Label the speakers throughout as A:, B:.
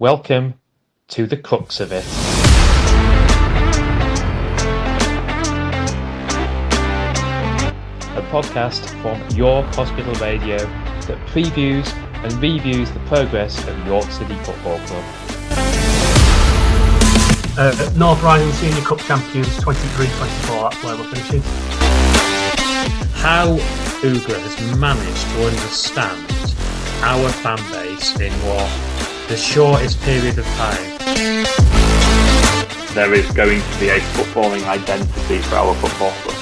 A: Welcome to the crux of it. A podcast from York Hospital Radio that previews and reviews the progress of York City Football Club.
B: Uh, North Riding Senior Cup champions 23-24, that's where we're finishing.
C: How Uggla has managed to understand our fan base in what the shortest period of time.
D: There is going to be a footballing identity for our football club.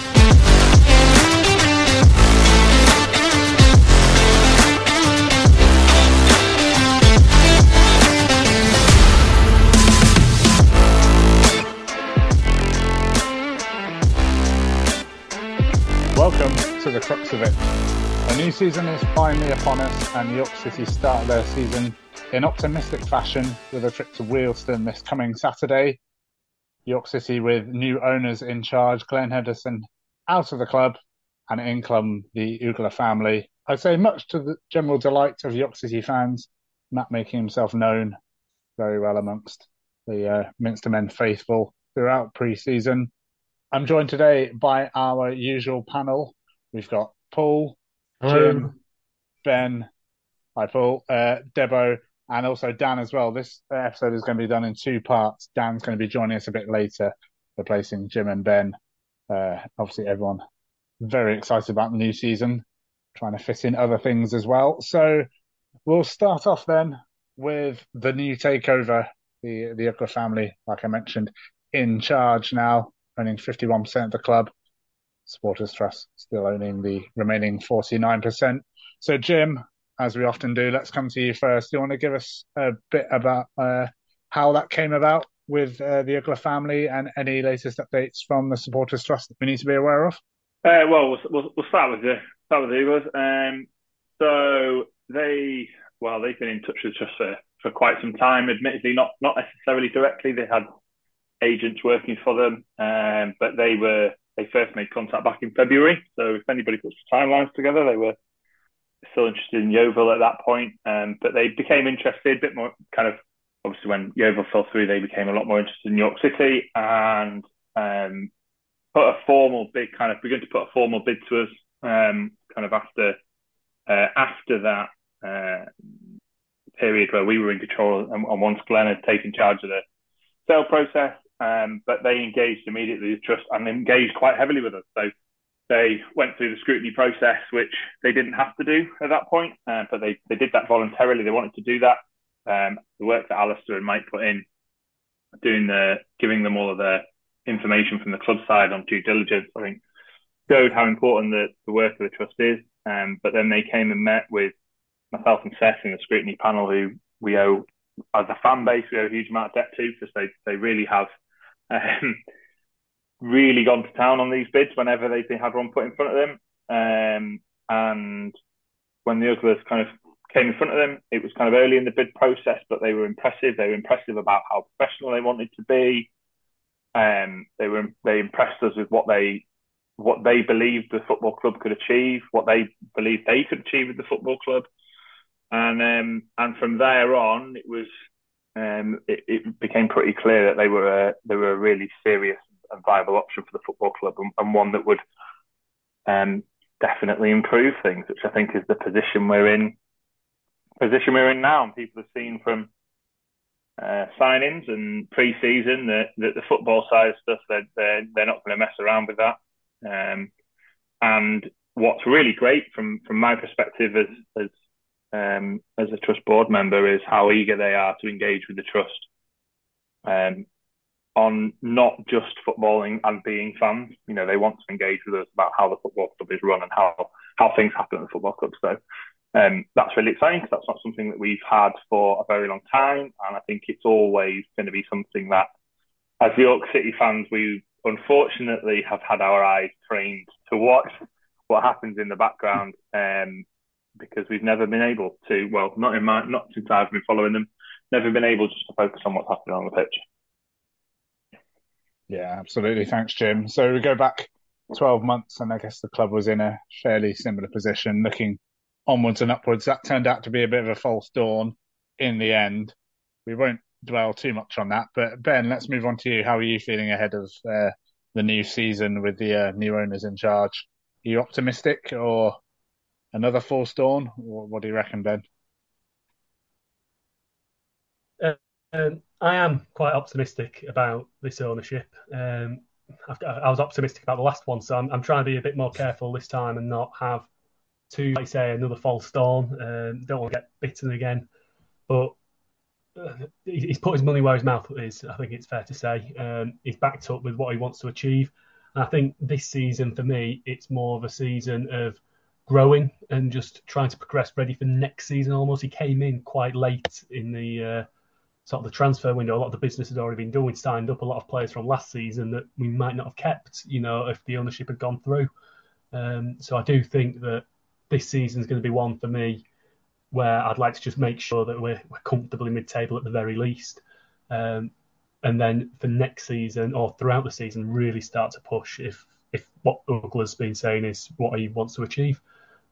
E: Welcome to the crux of it. A new season is finally upon us, and York City start their season in optimistic fashion with a trip to Wealdstone this coming Saturday. York City with new owners in charge, Glenn Henderson out of the club, and in come the Uggla family. I'd say much to the general delight of York City fans, Matt making himself known very well amongst the uh, Minster men faithful throughout pre-season. I'm joined today by our usual panel. We've got Paul,
C: Hello.
E: Jim, Ben, hi Paul, uh, Debo, and also Dan as well. This episode is going to be done in two parts. Dan's going to be joining us a bit later, replacing Jim and Ben. Uh, obviously, everyone very excited about the new season, trying to fit in other things as well. So we'll start off then with the new takeover, the the Uggla family, like I mentioned, in charge now, owning 51% of the club. Supporters Trust still owning the remaining 49%. So, Jim, as we often do, let's come to you first. Do you want to give us a bit about uh, how that came about with uh, the Uggla family and any latest updates from the Supporters Trust that we need to be aware of?
D: Uh, well, we'll, we'll, start with the start with the. Um, so they, well, they've been in touch with us for, for quite some time. Admittedly, not not necessarily directly. They had agents working for them, um, but they were they first made contact back in February. So if anybody puts the timelines together, they were still interested in Yeovil at that point. Um, but they became interested a bit more kind of obviously when Yeovil fell through, they became a lot more interested in New York City and um, put a formal bid kind of began to put a formal bid to us um, kind of after uh, after that uh, period where we were in control and, and once Glenn had taken charge of the sale process. Um, but they engaged immediately trust and engaged quite heavily with us. So they went through the scrutiny process, which they didn't have to do at that point, uh, but they, they did that voluntarily. They wanted to do that. Um, the work that Alistair and Mike put in, doing the giving them all of the information from the club side on due diligence, I think showed how important the, the work of the trust is. Um, but then they came and met with myself and Seth in the scrutiny panel, who we owe as a fan base, we owe a huge amount of debt to because they they really have um, really gone to town on these bids whenever they've been, had one put in front of them. Um, and when the others kind of came in front of them, it was kind of early in the bid process, but they were impressive. They were impressive about how professional they wanted to be. Um, they were they impressed us with what they what they believed the football club could achieve, what they believed they could achieve with the football club, and um, and from there on, it was um, it, it, became pretty clear that they were a, they were a really serious and viable option for the football club and, and one that would um, definitely improve things, which I think is the position we're in. Position we're in now, and people have seen from uh, signings and pre-season that, that the football side stuff they're they're, they're not going to mess around with that. Um, and what's really great from from my perspective as as um, as a trust board member is how eager they are to engage with the trust um, on not just footballing and being fans. You know, they want to engage with us about how the football club is run and how how things happen at the football club. So um, that's really exciting because that's not something that we've had for a very long time, and I think it's always going to be something that, as York City fans, we unfortunately have had our eyes trained to watch what happens in the background. Um, because we've never been able to, well, not in my, not since I've been following them, never been able just to focus on what's happening on the pitch.
E: Yeah, absolutely. Thanks, Jim. So we go back 12 months, and I guess the club was in a fairly similar position, looking onwards and upwards. That turned out to be a bit of a false dawn in the end. we won't dwell too much on that. But Ben, let's move on to you. How are you feeling ahead of uh, the new season with the uh, new owners in charge? Are you optimistic or another false dawn? What do you reckon, Ben?
B: Uh, um, I am quite optimistic about this ownership. Um, I was optimistic about the last one, so I'm, I'm, trying to be a bit more careful this time and not have to, like say, another false dawn. Um, don't want to get bitten again, but uh, he's put his money where his mouth is. I think it's fair to say. Um, he's backed up with what he wants to achieve. And I think this season, for me, it's more of a season of growing and just trying to progress, ready for next season. Almost, he came in quite late in the uh, sort of the transfer window. A lot of the business had already been done. We signed up a lot of players from last season that we might not have kept, you know, if the ownership had gone through. Um, so I do think that this season is going to be one for me where I'd like to just make sure that we're, we're comfortably mid-table at the very least. Um, and then for next season or throughout the season, really start to push if if what Uggla's been saying is what he wants to achieve.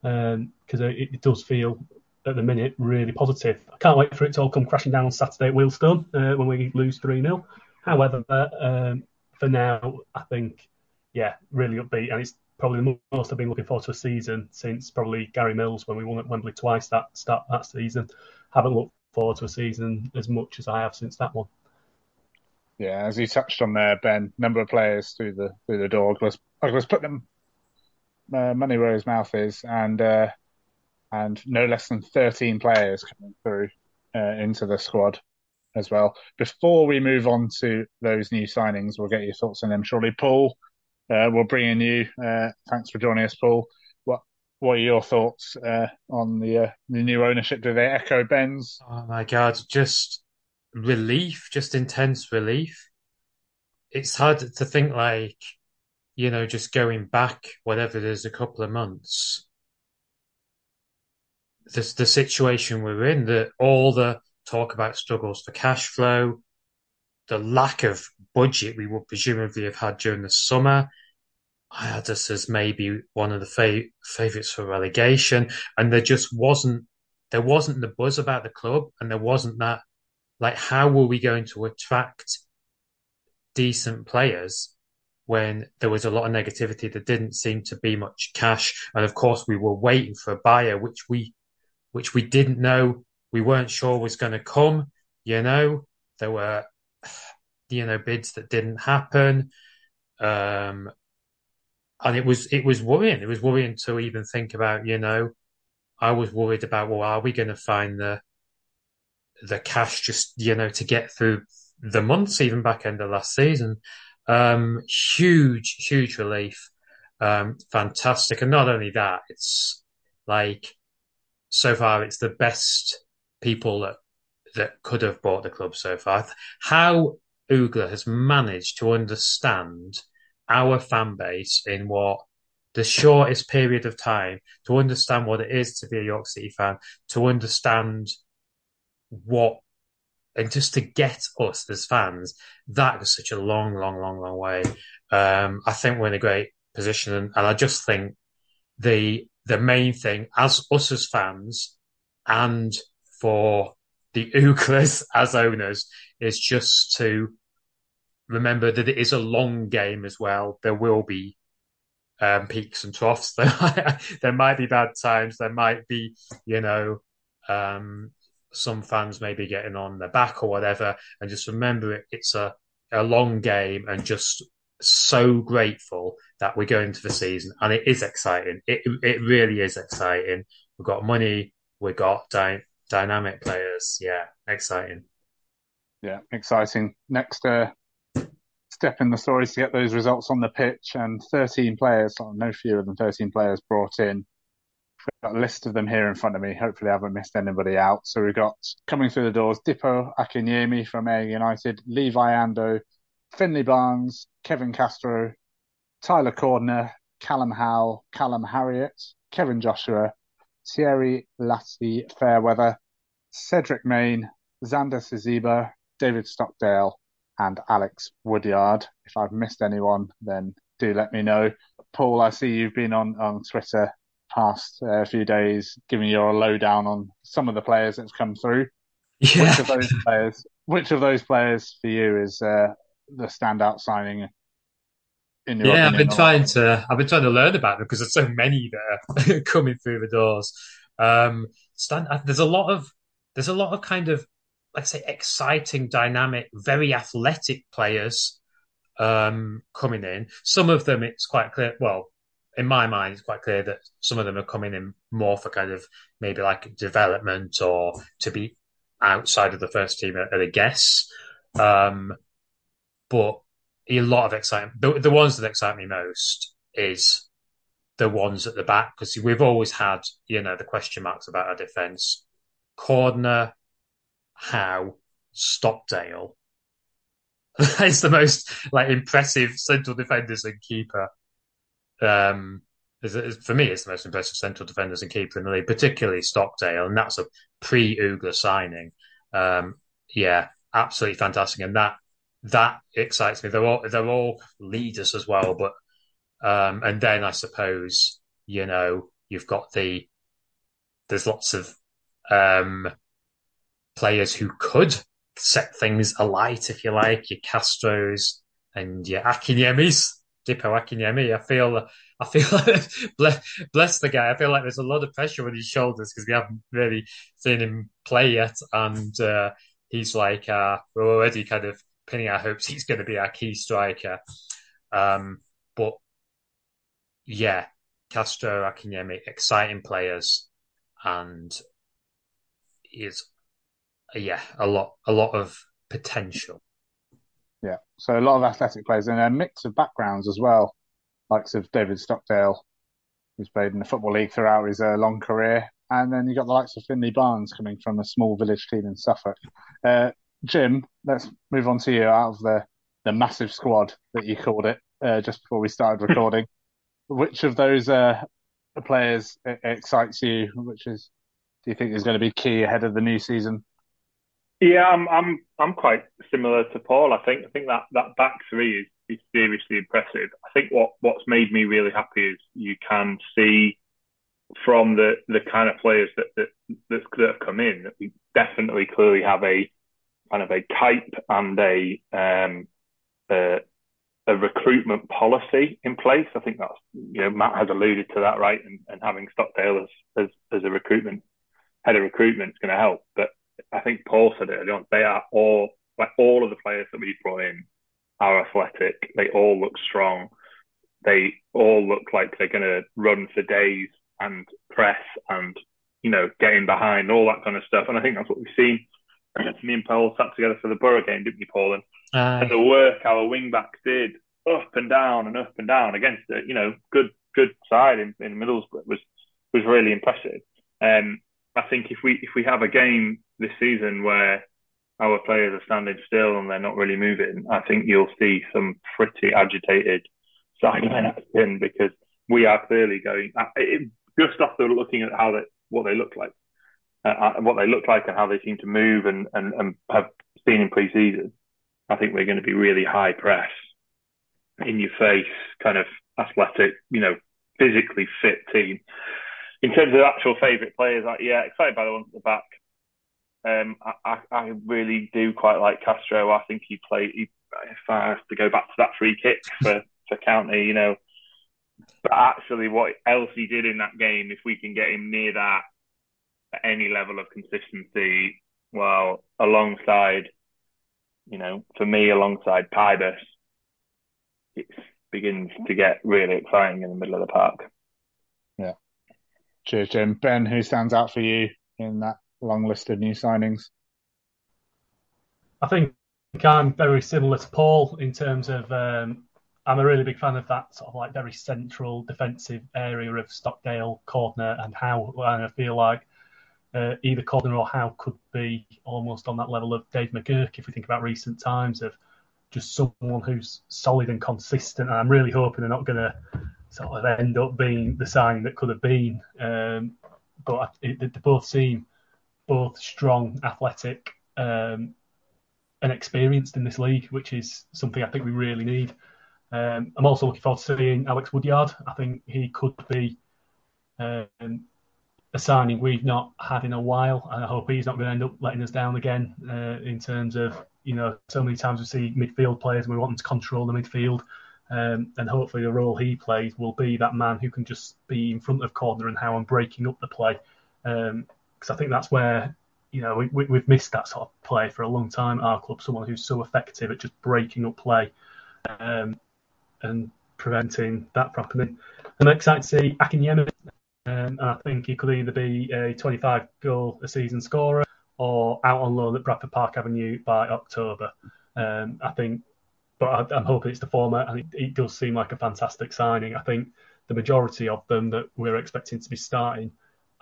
B: Because um, it, it, does feel at the minute really positive. I can't wait for it to all come crashing down on Saturday at Wealdstone uh, when we lose 3 0. However, um, for now, I think, yeah, really upbeat. And it's probably the most I've been looking forward to a season since probably Gary Mills when we won at Wembley twice that start that season. Haven't looked forward to a season as much as I have since that one.
E: Yeah, as you touched on there, Ben, number of players through the through the door. Douglas, Douglas put them uh, money where his mouth is, and uh, and no less than thirteen players coming through uh, into the squad as well. Before we move on to those new signings, we'll get your thoughts on them. Surely, Paul, uh, we'll bring in you. Uh, thanks for joining us, Paul. What what are your thoughts uh, on the uh, the new ownership? Do they echo Ben's?
C: Oh my god, just relief, just intense relief. It's hard to think like, you know, just going back, whatever it is, a couple of months. The, the situation we're in, that all the talk about struggles for cash flow, the lack of budget we would presumably have had during the summer. I had us as maybe one of the fa- favourites for relegation, and there just wasn't there wasn't the buzz about the club, and there wasn't that like how were we going to attract decent players when there was a lot of negativity there didn't seem to be much cash and of course we were waiting for a buyer which we which we didn't know. We weren't sure was going to come you know? There were you know bids that didn't happen um and it was it was worrying. It was worrying to even think about you know? I was worried about well are we going to find the the cash just you know to get through the months, even back end of last season. Um, huge, huge relief. Um, fantastic, and not only that, it's like so far it's the best people that that could have bought the club so far. How Uggla has managed to understand our fan base in what the shortest period of time to understand what it is to be a York City fan, to understand what and just to get us as fans, that was such a long, long, long, long way. Um, I think we're in a great position, and, and, I just think the the main thing as us as fans, and for the Ugglas as owners, is just to remember that it is a long game as well. There will be um, peaks and troughs. There, there might be bad times. There might be, you know, um, some fans may be getting on their back or whatever, and just remember it, it's a, a long game and just so grateful that we're going to the season and it is exciting. It it really is exciting. We've got money, we've got dy- dynamic players. Yeah, exciting.
E: Yeah, exciting. Next uh, step in the story is to get those results on the pitch and 13 players, no fewer than 13 players brought in got a list of them here in front of me. Hopefully, I haven't missed anybody out. So we've got coming through the doors: Dipo Akinyemi from Ayr United, Levi Andoh, Finley Barnes, Kevin Castro, Tyler Cordner, Callum Howe, Callum Harriott, Kevin Joshua, Thierry Latty Fairweather, Cedric Main, Zanda Siziba, David Stockdale, and Alex Woodyard. If I've missed anyone, then do let me know. Paul, I see you've been on, on Twitter past uh, few days, giving you a lowdown on some of the players that's come through.
C: Yeah.
E: Which of those players? Which of those players for you is uh, the standout signing? In your
C: yeah, I've been trying to I've been trying to learn about them because there's so many that are coming through the doors. Um, stand, uh, there's a lot of there's a lot of kind of like I say exciting, dynamic, very athletic players um, coming in. Some of them it's quite clear. Well, in my mind, it's quite clear that some of them are coming in more for kind of maybe like development or to be outside of the first team at, at a guess. Um, but a lot of excitement. The, the ones that excite me most is the ones at the back because we've always had, you know, the question marks about our defence. Cordner, Howe, Stockdale. That's the most like impressive central defenders and keeper. Um, is, is, for me, it's the most impressive central defenders and keeper in the league, particularly Stockdale, and that's a pre-Uggla signing. Um, yeah, absolutely fantastic, and that that excites me. They're all they're all leaders as well, but um, and then I suppose you know you've got the there's lots of um, players who could set things alight, if you like, your Castros and your Akinyemis, Dipo Akinyemi. I feel I feel bless, bless the guy. I feel like there's a lot of pressure on his shoulders because we haven't really seen him play yet, and uh, he's like uh, we're already kind of pinning our hopes he's going to be our key striker. Um, but yeah, Castro, Akinyemi, exciting players, and is yeah a lot a lot of potential.
E: Yeah, so a lot of athletic players and a mix of backgrounds as well, likes of David Stockdale, who's played in the football league throughout his uh, long career, and then you got the likes of Finley Barnes coming from a small village team in Suffolk. Uh, Jim, let's move on to you out of the the massive squad that you called it uh, just before we started recording. Which of those uh, players excites you? Which is do you think is going to be key ahead of the new season?
D: Yeah, I'm I'm I'm quite similar to Paul. I think I think that that back three is, is seriously impressive. I think what what's made me really happy is you can see from the the kind of players that that that, that have come in that we definitely clearly have a kind of a type and a um a, a recruitment policy in place. I think that's you know Matt has alluded to that right, and, and having Stockdale as as as a recruitment head of recruitment is going to help, but I think Paul said it earlier on. They are all like all of the players that we've brought in are athletic. They all look strong. They all look like they're going to run for days and press and you know get in behind all that kind of stuff. And I think that's what we've seen. Me and Paul sat together for the Borough game, didn't we, Paul? And,
C: Uh,
D: and the work our wing backs did up and down and up and down against a you know good good side in, in Middlesbrough was was really impressive. Um, I think if we if we have a game this season where our players are standing still and they're not really moving, I think you'll see some pretty agitated sideline action because we are clearly going it, just after looking at how they what they look like, uh, what they look like and how they seem to move and and, and have seen in pre-season. I think we're going to be really high press, in your face, kind of athletic, you know, physically fit team in terms of actual favourite players, like, yeah, excited by the ones at the back. Um, I, I, I, really do quite like Castro. I think he played. He, if I have to go back to that free kick for, for County, you know, but actually, what else he did in that game, if we can get him near that at any level of consistency, well, alongside, you know, for me, alongside Pybus, it begins to get really exciting in the middle of the park.
E: Yeah. Cheers, Jim. Ben, who stands out for you in that long list of new signings?
B: I think I'm very similar to Paul in terms of um, I'm a really big fan of that sort of like very central defensive area of Stockdale, Cordner, and Howe. And I feel like uh, either Cordner or Howe could be almost on that level of Dave McGurk if we think about recent times of just someone who's solid and consistent. And I'm really hoping they're not going to sort of end up being the signing that could have been. Um, but it, they both seem both strong, athletic, um, and experienced in this league, which is something I think we really need. Um, I'm also looking forward to seeing Alex Woodyard. I think he could be um, a signing we've not had in a while, and I hope he's not going to end up letting us down again uh, in terms of you know so many times we see midfield players and we want them to control the midfield. Um, and hopefully the role he plays will be that man who can just be in front of Cordner and Howe I'm breaking up the play. Because um, I think that's where you know we, we, have missed that sort of play for a long time at our club. Someone who's so effective at just breaking up play um, and preventing that from happening. I'm excited to see Akinyemi. Um, and I think he could either be a 25 goal a season scorer or out on loan at Bradford Park Avenue by October. Um, I think but I, am hoping it's the former, and it, it, does seem like a fantastic signing. I think the majority of them that we're expecting to be starting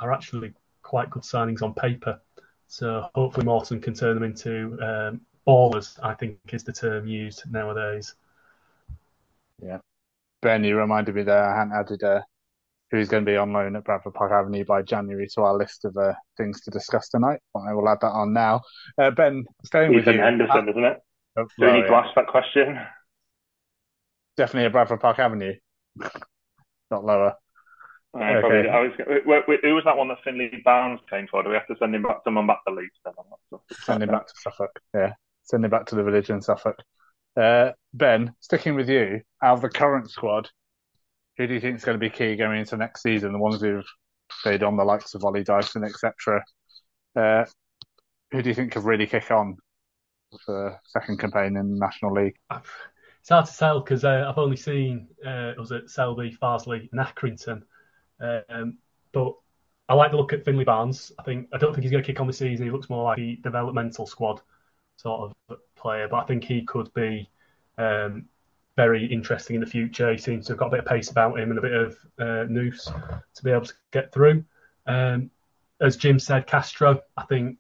B: are actually quite good signings on paper. So hopefully Morton can turn them into um, ballers. I think is the term used nowadays.
E: Yeah, Ben, you reminded me there. I hadn't added uh, who's going to be on loan at Bradford Park Avenue by January to our list of uh, things to discuss tonight. I will add that on now. Uh, ben, staying
D: Ethan
E: with you.
D: Henderson, isn't it? Do we need to ask that question?
E: Definitely at Bradford Park Avenue, not lower.
D: okay. I was, wait, wait, who was that one that Finley Barnes came for? Do we have to send him back, someone back to Leeds? Then?
E: Send him back to Suffolk. Yeah, send him back to the village in Suffolk. Uh, ben, sticking with you, out of the current squad, who do you think is going to be key going into next season? The ones who've played on the likes of Ollie Dyson, etc. Uh, who do you think could really kick on for second campaign in the National League?
B: It's hard to tell because uh, I've only seen uh, was it Selby, Farsley, and Accrington, um, but I like the look at Finley Barnes. I think I don't think he's going to kick on the season. He looks more like a developmental squad sort of player, but I think he could be um, very interesting in the future. He seems to have got a bit of pace about him and a bit of uh, noose to be able to get through. Um, as Jim said, Castro, I think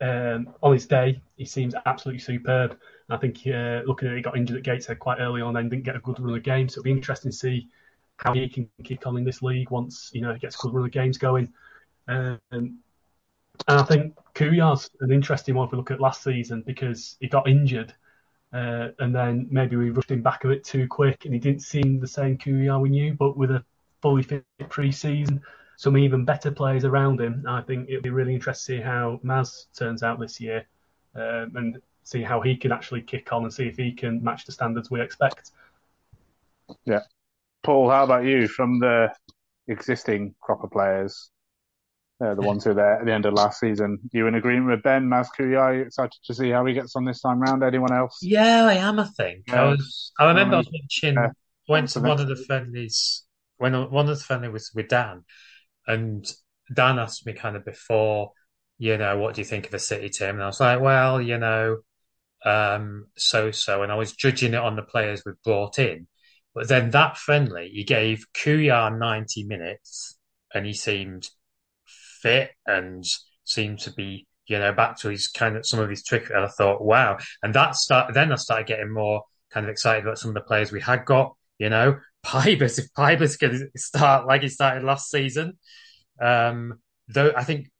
B: um, on his day, he seems absolutely superb. I think uh, looking at it, he got injured at Gateshead quite early on, and didn't get a good run of games. So it'll be interesting to see how he can kick on in this league once you know he gets a good run of games going. Um, and I think Kouhyar's an interesting one if we look at last season because he got injured. Uh, and then maybe we rushed him back a bit too quick, and he didn't seem the same Kouhyar we knew. But with a fully fit pre-season, some even better players around him. I think it'll be really interesting to see how Maz turns out this year um, and see how he can actually kick on and see if he can match the standards we expect.
E: Yeah. Paul, how about you from the existing crop of players, uh, the ones who were there at the end of last season? You in agreement with Ben, you excited to see how he gets on this time round? Anyone else?
C: Yeah, I am, I think. Yeah. I was I remember um, I was watching yeah. went to one of the friendlies when one of the friendly was with Dan and Dan asked me kind of before, you know, what do you think of the City team? And I was like, well, you know, um, so so. And I was judging it on the players we brought in. But then that friendly, he gave Kouhyar 90 minutes and he seemed fit and seemed to be, you know, back to his kind of some of his trick. And I thought, wow. And that start, then I started getting more kind of excited about some of the players we had got, you know, Pybus, if Pybus can start like he started last season, um, though I think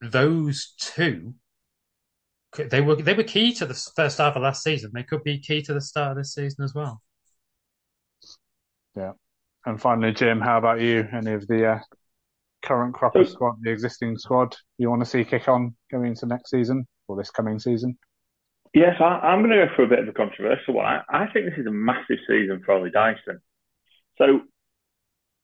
C: those two they were they were key to the first half of last season. They could be key to the start of this season as well.
E: Yeah, and finally, Jim, how about you? Any of the uh, current crop of squad, the existing squad, you want to see kick on going into next season or this coming season?
D: Yes, I, am going to go for a bit of a controversial one. I, I think this is a massive season for Ollie Dyson. So,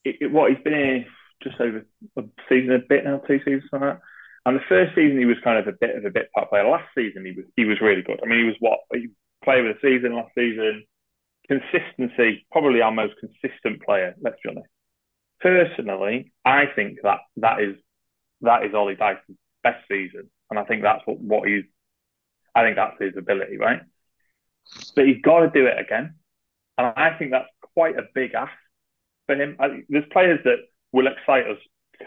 D: it, it, what he's been here just over a season, a bit now, two seasons like that. And the first season he was kind of a bit of a bit part player. Last season he was he was really good. I mean, he was what he player of the season last season. Consistency, probably our most consistent player. Let's be honest. Personally, I think that that is that is Ollie Dyson's best season, and I think that's what what he's. I think that's his ability, right? But he's got to do it again, and I think that's quite a big ask for him. I, there's players that will excite us,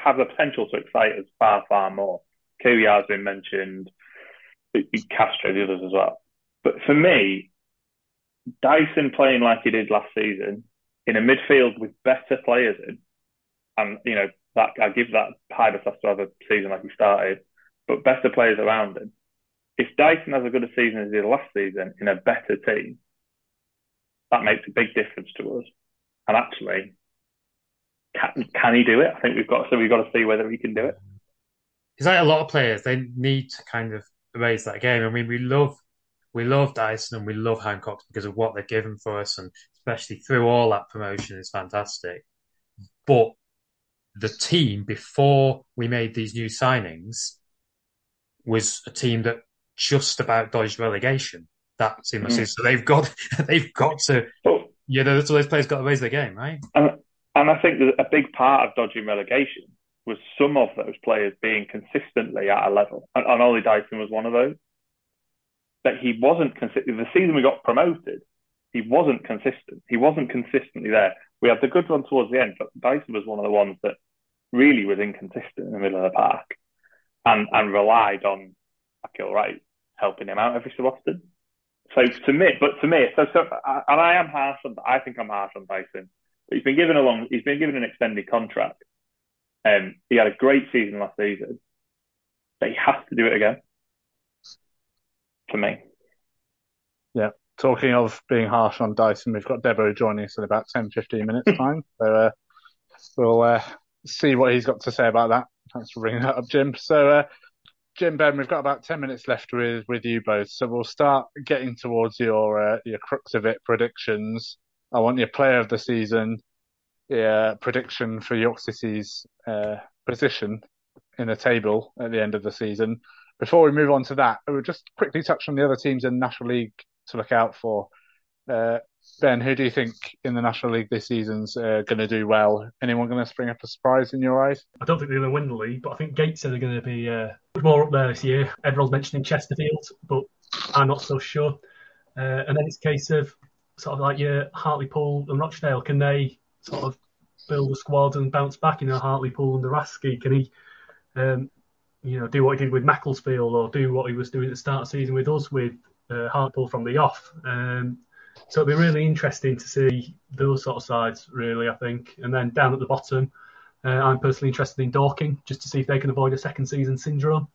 D: have the potential to excite us far, far more. Kouhyar has been mentioned, Castro, the others as well. But for me, Dyson playing like he did last season in a midfield with better players in, and you know that I give that Pybus has to have a season like he started, but better players around him. If Dyson has a good a season as he did last season in a better team, that makes a big difference to us. And actually, can, can he do it? I think we've got so we've got to see whether he can do it.
C: He's like a lot of players; they need to kind of raise that game. I mean, we love we love Dyson and we love Hancock because of what they've given for us, and especially through all that promotion is fantastic. But the team before we made these new signings was a team that just about dodged relegation. That seems mm. so they've got they've got to oh. you know so those players got to raise their game, right?
D: And, and I think that a big part of dodging relegation was some of those players being consistently at a level, and, and Ollie Dyson was one of those. That he wasn't consistent. The season we got promoted, he wasn't consistent. He wasn't consistently there. We had the good run towards the end, but Dyson was one of the ones that really was inconsistent in the middle of the park and, and relied on Akil Wright helping him out every so often. So to me, but to me, so, so and I am harsh on, I think I'm harsh on Dyson, but he's been given a long, he's been given an extended contract. Um, he had a great season last season, but he has to do it again. To me.
E: Yeah. Talking of being harsh on Dyson, we've got Debo joining us in about 10, 15 minutes time. so uh, we'll uh, see what he's got to say about that. Thanks for bringing that up, Jim. So, uh, Jim Ben, we've got about ten minutes left with with you both, so we'll start getting towards your uh, your crux of it predictions. I want your player of the season, yeah, prediction for York City's uh, position in the table at the end of the season. Before we move on to that, we'll just quickly touch on the other teams in National League to look out for. Uh, Ben, who do you think in the National League this season's uh, going to do well? Anyone going to spring up a surprise in your eyes?
B: I don't think they're going to win the league, but I think Gateshead are going to be uh, more up there this year. Everyone's mentioning Chesterfield, but I'm not so sure. Uh, and then it's a case of sort of like your Hartlepool and Rochdale. Can they sort of build a squad and bounce back? You know, Hartlepool and the can he, um, you know, do what he did with Macclesfield or do what he was doing at the start of the season with us with uh, Hartlepool from the off? Um, so it'll be really interesting to see those sort of sides, really, I think. And then down at the bottom, uh, I'm personally interested in Dorking, just to see if they can avoid a second season syndrome,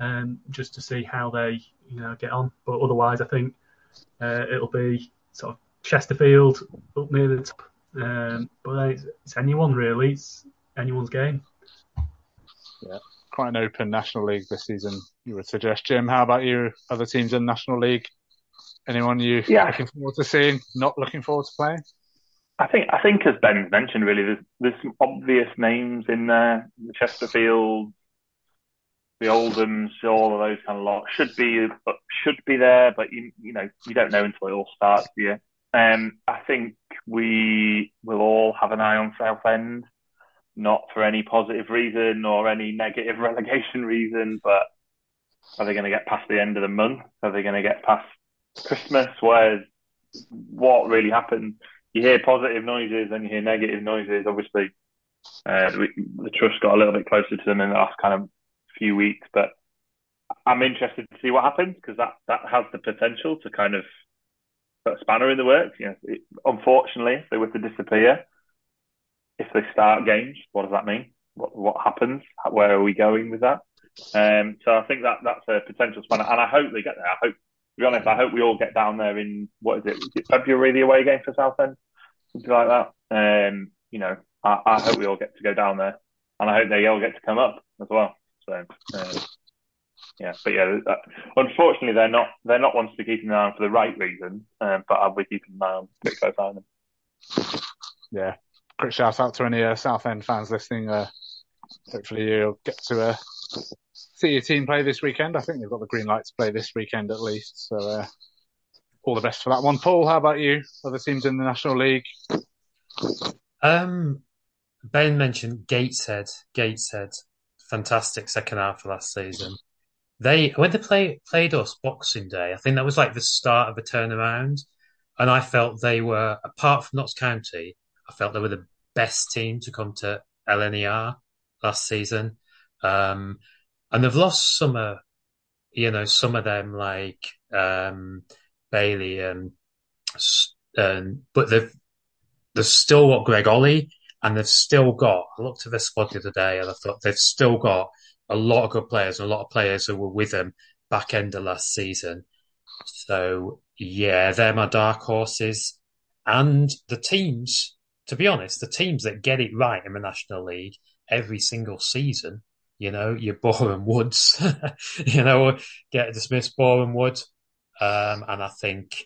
B: um, just to see how they, you know, get on. But otherwise, I think uh, it'll be sort of Chesterfield up near the top. Um, but it's, it's anyone really. It's anyone's game.
E: Yeah, quite an open National League this season. You would suggest, Jim. How about you? Other teams in National League? Anyone you yeah. looking forward to seeing? Not looking forward to playing?
D: I think I think as Ben mentioned, really, there's there's some obvious names in there. The Chesterfield, the Oldhams, all of those kind of lot should be but should be there, but you you know you don't know until it all starts. Yeah, um, I think we will all have an eye on Southend, not for any positive reason or any negative relegation reason, but are they going to get past the end of the month? Are they going to get past Christmas, where what really happened, you hear positive noises and you hear negative noises. Obviously, uh, the, the trust got a little bit closer to them in the last kind of few weeks, but I'm interested to see what happens because that, that has the potential to kind of put a spanner in the works. You know, it, unfortunately, if they were to disappear, if they start games, what does that mean? What what happens? Where are we going with that? Um, so I think that that's a potential spanner, and I hope they get there. I hope be honest, I hope we all get down there in what is it? Is it February the away game for Southend, something like that. Um, you know, I, I, hope we all get to go down there, and I hope they all get to come up as well. So, um, yeah, but yeah, that, unfortunately, they're not they're not ones to be keeping an eye on for the right reason, um, but I'll be keeping an eye on them.
E: Yeah, quick shout out to any uh, fans listening. Uh, hopefully, you'll get to uh, see your team play this weekend. I think they've got the green light to play this weekend at least. So uh, all the best for that one. Paul, how about you? Other teams in the National League?
C: Um, Ben mentioned Gateshead. Gateshead, fantastic second half of last season. They when they play, played us Boxing Day, I think that was like the start of a turnaround, and I felt they were apart from Notts County, I felt they were the best team to come to LNER last season. Um, and they've lost some of, you know, some of them like um, Bailey and, and but they've they've still got Greg Olley and they've still got. I looked at their squad the other day and I thought they've still got a lot of good players and a lot of players who were with them back end of last season. So yeah, they're my dark horses, and the teams to be honest, the teams that get it right in the National League every single season, you know, your Boreham Woods, you know, get dismissed Boreham Wood. Um, and I think,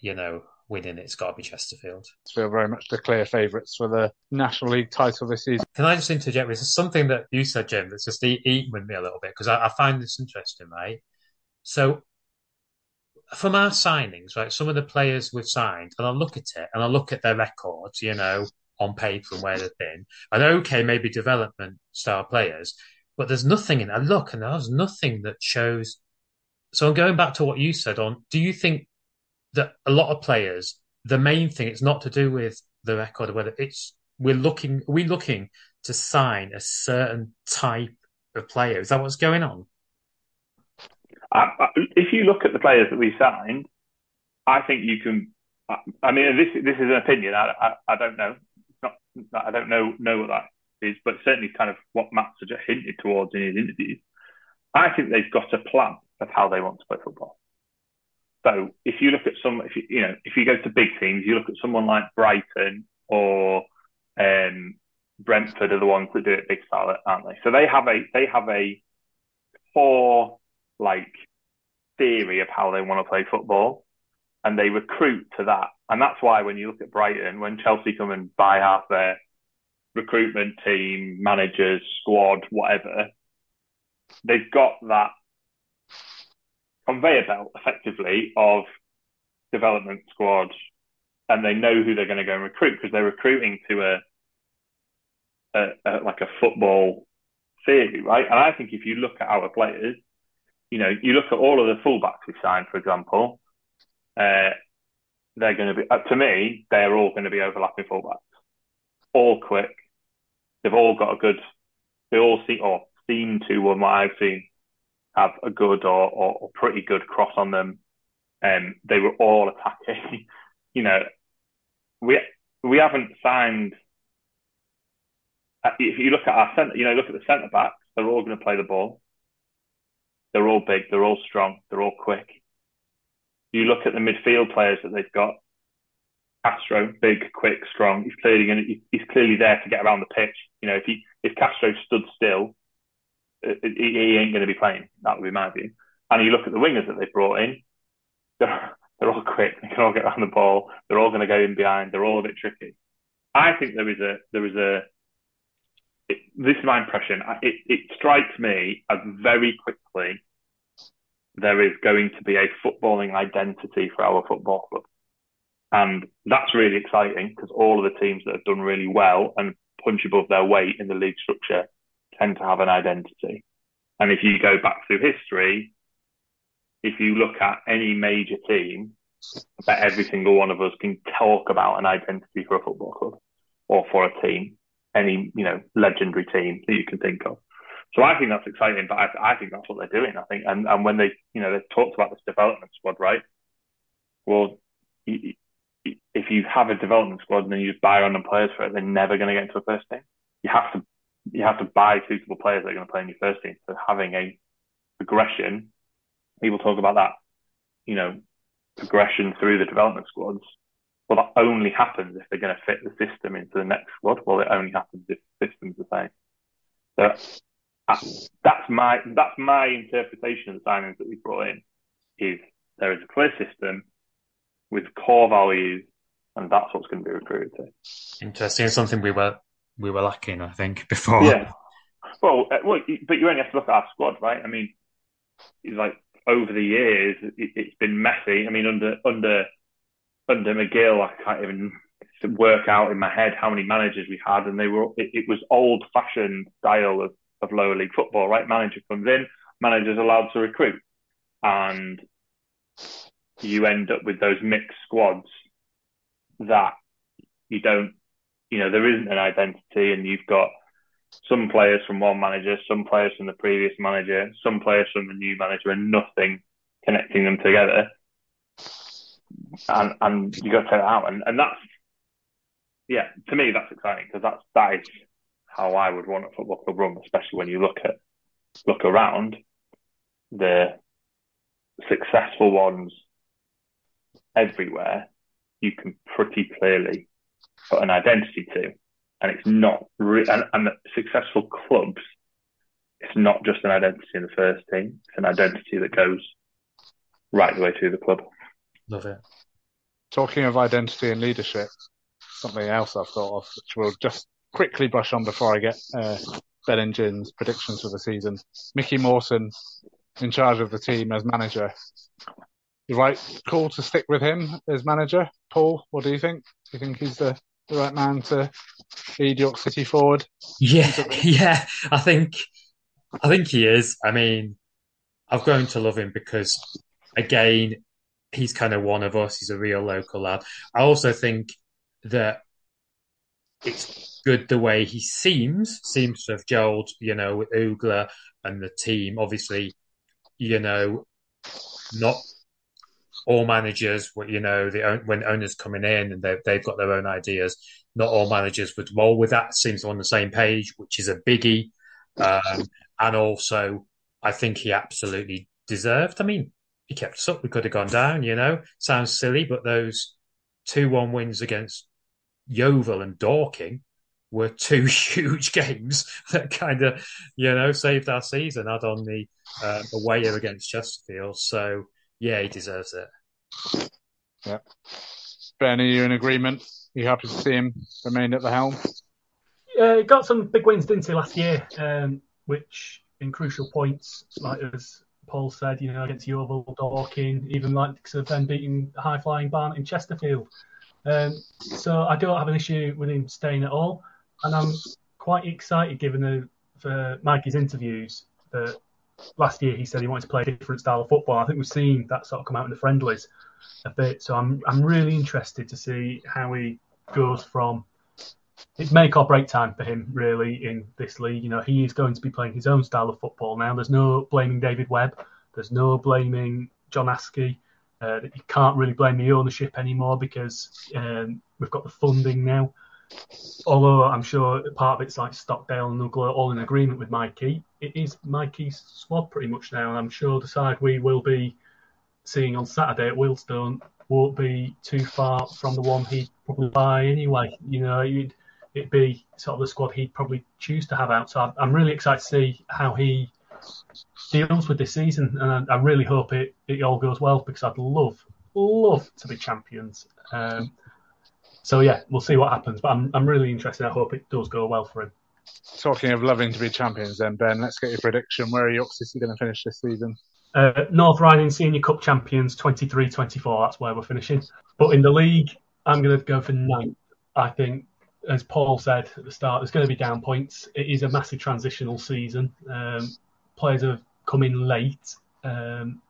C: you know, winning it's got to be Chesterfield.
E: Feel very much the clear favourites for the National League title this season.
C: Can I just interject with something that you said, Jim, that's just eating with me a little bit because I, I find this interesting, right? So from our signings, right, some of the players we've signed, and I look at it and I look at their records, you know, on paper and where they've been. And okay, maybe development style players, but there's nothing in. I look and there's nothing that shows. So I'm going back to what you said on. Do you think that a lot of players, the main thing, it's not to do with the record, whether it's we're looking, are we looking to sign a certain type of player? Is that what's going on?
D: if you look at the players that we signed, I think you can. I mean, this this is an opinion. I, I, I don't know. I don't know know what that is, but certainly kind of what Matt just hinted towards in his interviews. I think they've got a plan of how they want to play football. So if you look at some, if you, you know, if you go to big teams, you look at someone like Brighton or um, Brentford are the ones that do it big style, aren't they? So they have a they have a four like theory of how they want to play football and they recruit to that. And that's why when you look at Brighton, when Chelsea come and buy half their recruitment team, managers, squad, whatever, they've got that conveyor belt effectively of development squads and they know who they're going to go and recruit because they're recruiting to a, a, a like a football theory, right? And I think if you look at our players, you know, you look at all of the fullbacks we signed, for example, uh, they're going to be, uh, to me, they're all going to be overlapping fullbacks, all quick. They've all got a good, they all see or seem to, or what I've seen, have a good or, or, or pretty good cross on them. Um, they were all attacking. you know, we we haven't signed. Uh, if you look at our centre, you know, look at the centre backs, they're all going to play the ball. They're all big. They're all strong. They're all quick. You look at the midfield players that they've got. Castro, big, quick, strong. He's clearly going he's clearly there to get around the pitch. You know, if he, if Castro stood still, uh, he, he ain't going to be playing. That would be my view. And you look at the wingers that they've brought in, they're, they're all quick. They can all get around the ball. They're all going to go in behind. They're all a bit tricky. I think there is a, there is a, it, this is my impression. It, it strikes me as very quickly there is going to be a footballing identity for our football club. And that's really exciting because all of the teams that have done really well and punch above their weight in the league structure tend to have an identity. And if you go back through history, if you look at any major team, I bet every single one of us can talk about an identity for a football club or for a team any you know legendary team that you can think of. So I think that's exciting, but I, I think that's what they're doing. I think, and, and when they, you know, they've talked about this development squad, right? Well, if you have a development squad and then you just buy random players for it, they're never going to get into a first team. You have to, you have to buy suitable players that are going to play in your first team. So having a progression, people talk about that, you know, progression through the development squads well, that only happens if they're going to fit the system into the next squad. Well, it only happens if the system's the same. So that's my that's my interpretation of the signings that we brought in. Is there is a clear system with core values, and that's what's going to be recruited to.
C: Interesting. It's something we were we were lacking, I think, before.
D: Yeah. Well, uh, well, but you only have to look at our squad, right? I mean, it's like over the years, it, has been messy. I mean, under under under McGill, I can't even work out in my head how many managers we had, and they were it, it was old fashioned style of, of lower league football, right? Manager comes in, manager's allowed to recruit, and you end up with those mixed squads that you don't, you know, there isn't an identity, and you've got some players from one manager, some players from the previous manager, some players from the new manager, and nothing connecting them together. And and you got to take it out, and and that's yeah, to me that's exciting because that's that is how I would want a football club run, especially when you look at look around the successful ones everywhere. You can pretty clearly put an identity to, and it's not. Re- and, and the successful clubs, it's not just an identity in the first team; it's an identity that goes right the way through the club.
C: Love it.
E: Talking of identity and leadership, something else I've thought of, which we'll just quickly brush on before I get uh, Ben and Jim's predictions for the season. Mickey Morris in charge of the team as manager. The right call to stick with him as manager. Paul, what do you think? Do you think he's the, the right man to lead York City forward?
C: Yeah, yeah. I think I think he is. I mean, I've grown to love him because again, he's kind of one of us. He's a real local lad. I also think that it's good the way he seems, seems to have gelled, you know, with Uggla and the team. Obviously, you know, not all managers, you know, the, when owners coming in and they've, they've got their own ideas, not all managers would roll with that. Seems on the same page, which is a biggie. Um, and also, I think he absolutely deserved. I mean, he kept us up. We could have gone down, you know. Sounds silly, but those 2 1 wins against Yeovil and Dorking were two huge games that kind of, you know, saved our season. Add on the uh, away against Chesterfield. So, yeah, he deserves it.
E: Yeah. Ben, are you in agreement? Are you happy to see him remain at the helm?
B: Yeah, he got some big wins, didn't he, last year? Um, which, in crucial points, like as Paul said, you know, against Yeovil, Dorking, even like of them beating high flying Barnet in Chesterfield. Um, so I don't have an issue with him staying at all, and I'm quite excited given the for Mikey's interviews that last year he said he wanted to play a different style of football. I think we've seen that sort of come out in the friendlies a bit. So I'm I'm really interested to see how he goes from it's make or break time for him really in this league. You know, he is going to be playing his own style of football now. There's no blaming David Webb. There's no blaming John Askey. Uh, you can't really blame the ownership anymore because um, we've got the funding now. Although I'm sure part of it's like Stockdale and Uggla all in agreement with Mikey. It is Mikey's squad pretty much now, and I'm sure the side we will be seeing on Saturday at Wealdstone won't be too far from the one he'd probably buy anyway. You know, you'd it'd be sort of the squad he'd probably choose to have out. So I'm really excited to see how he deals with this season, and I really hope it, it all goes well because I'd love love to be champions. Um, so yeah, we'll see what happens, but I'm I'm really interested. I hope it does go well for him.
E: Talking of loving to be champions, then Ben, let's get your prediction. Where are York City going to finish this season?
B: Uh, North Riding Senior Cup champions 23-24. That's where we're finishing. But in the league, I'm going to go for ninth. I think as Paul said at the start, there's going to be down points. It is a massive transitional season. Um, players have come in late, um,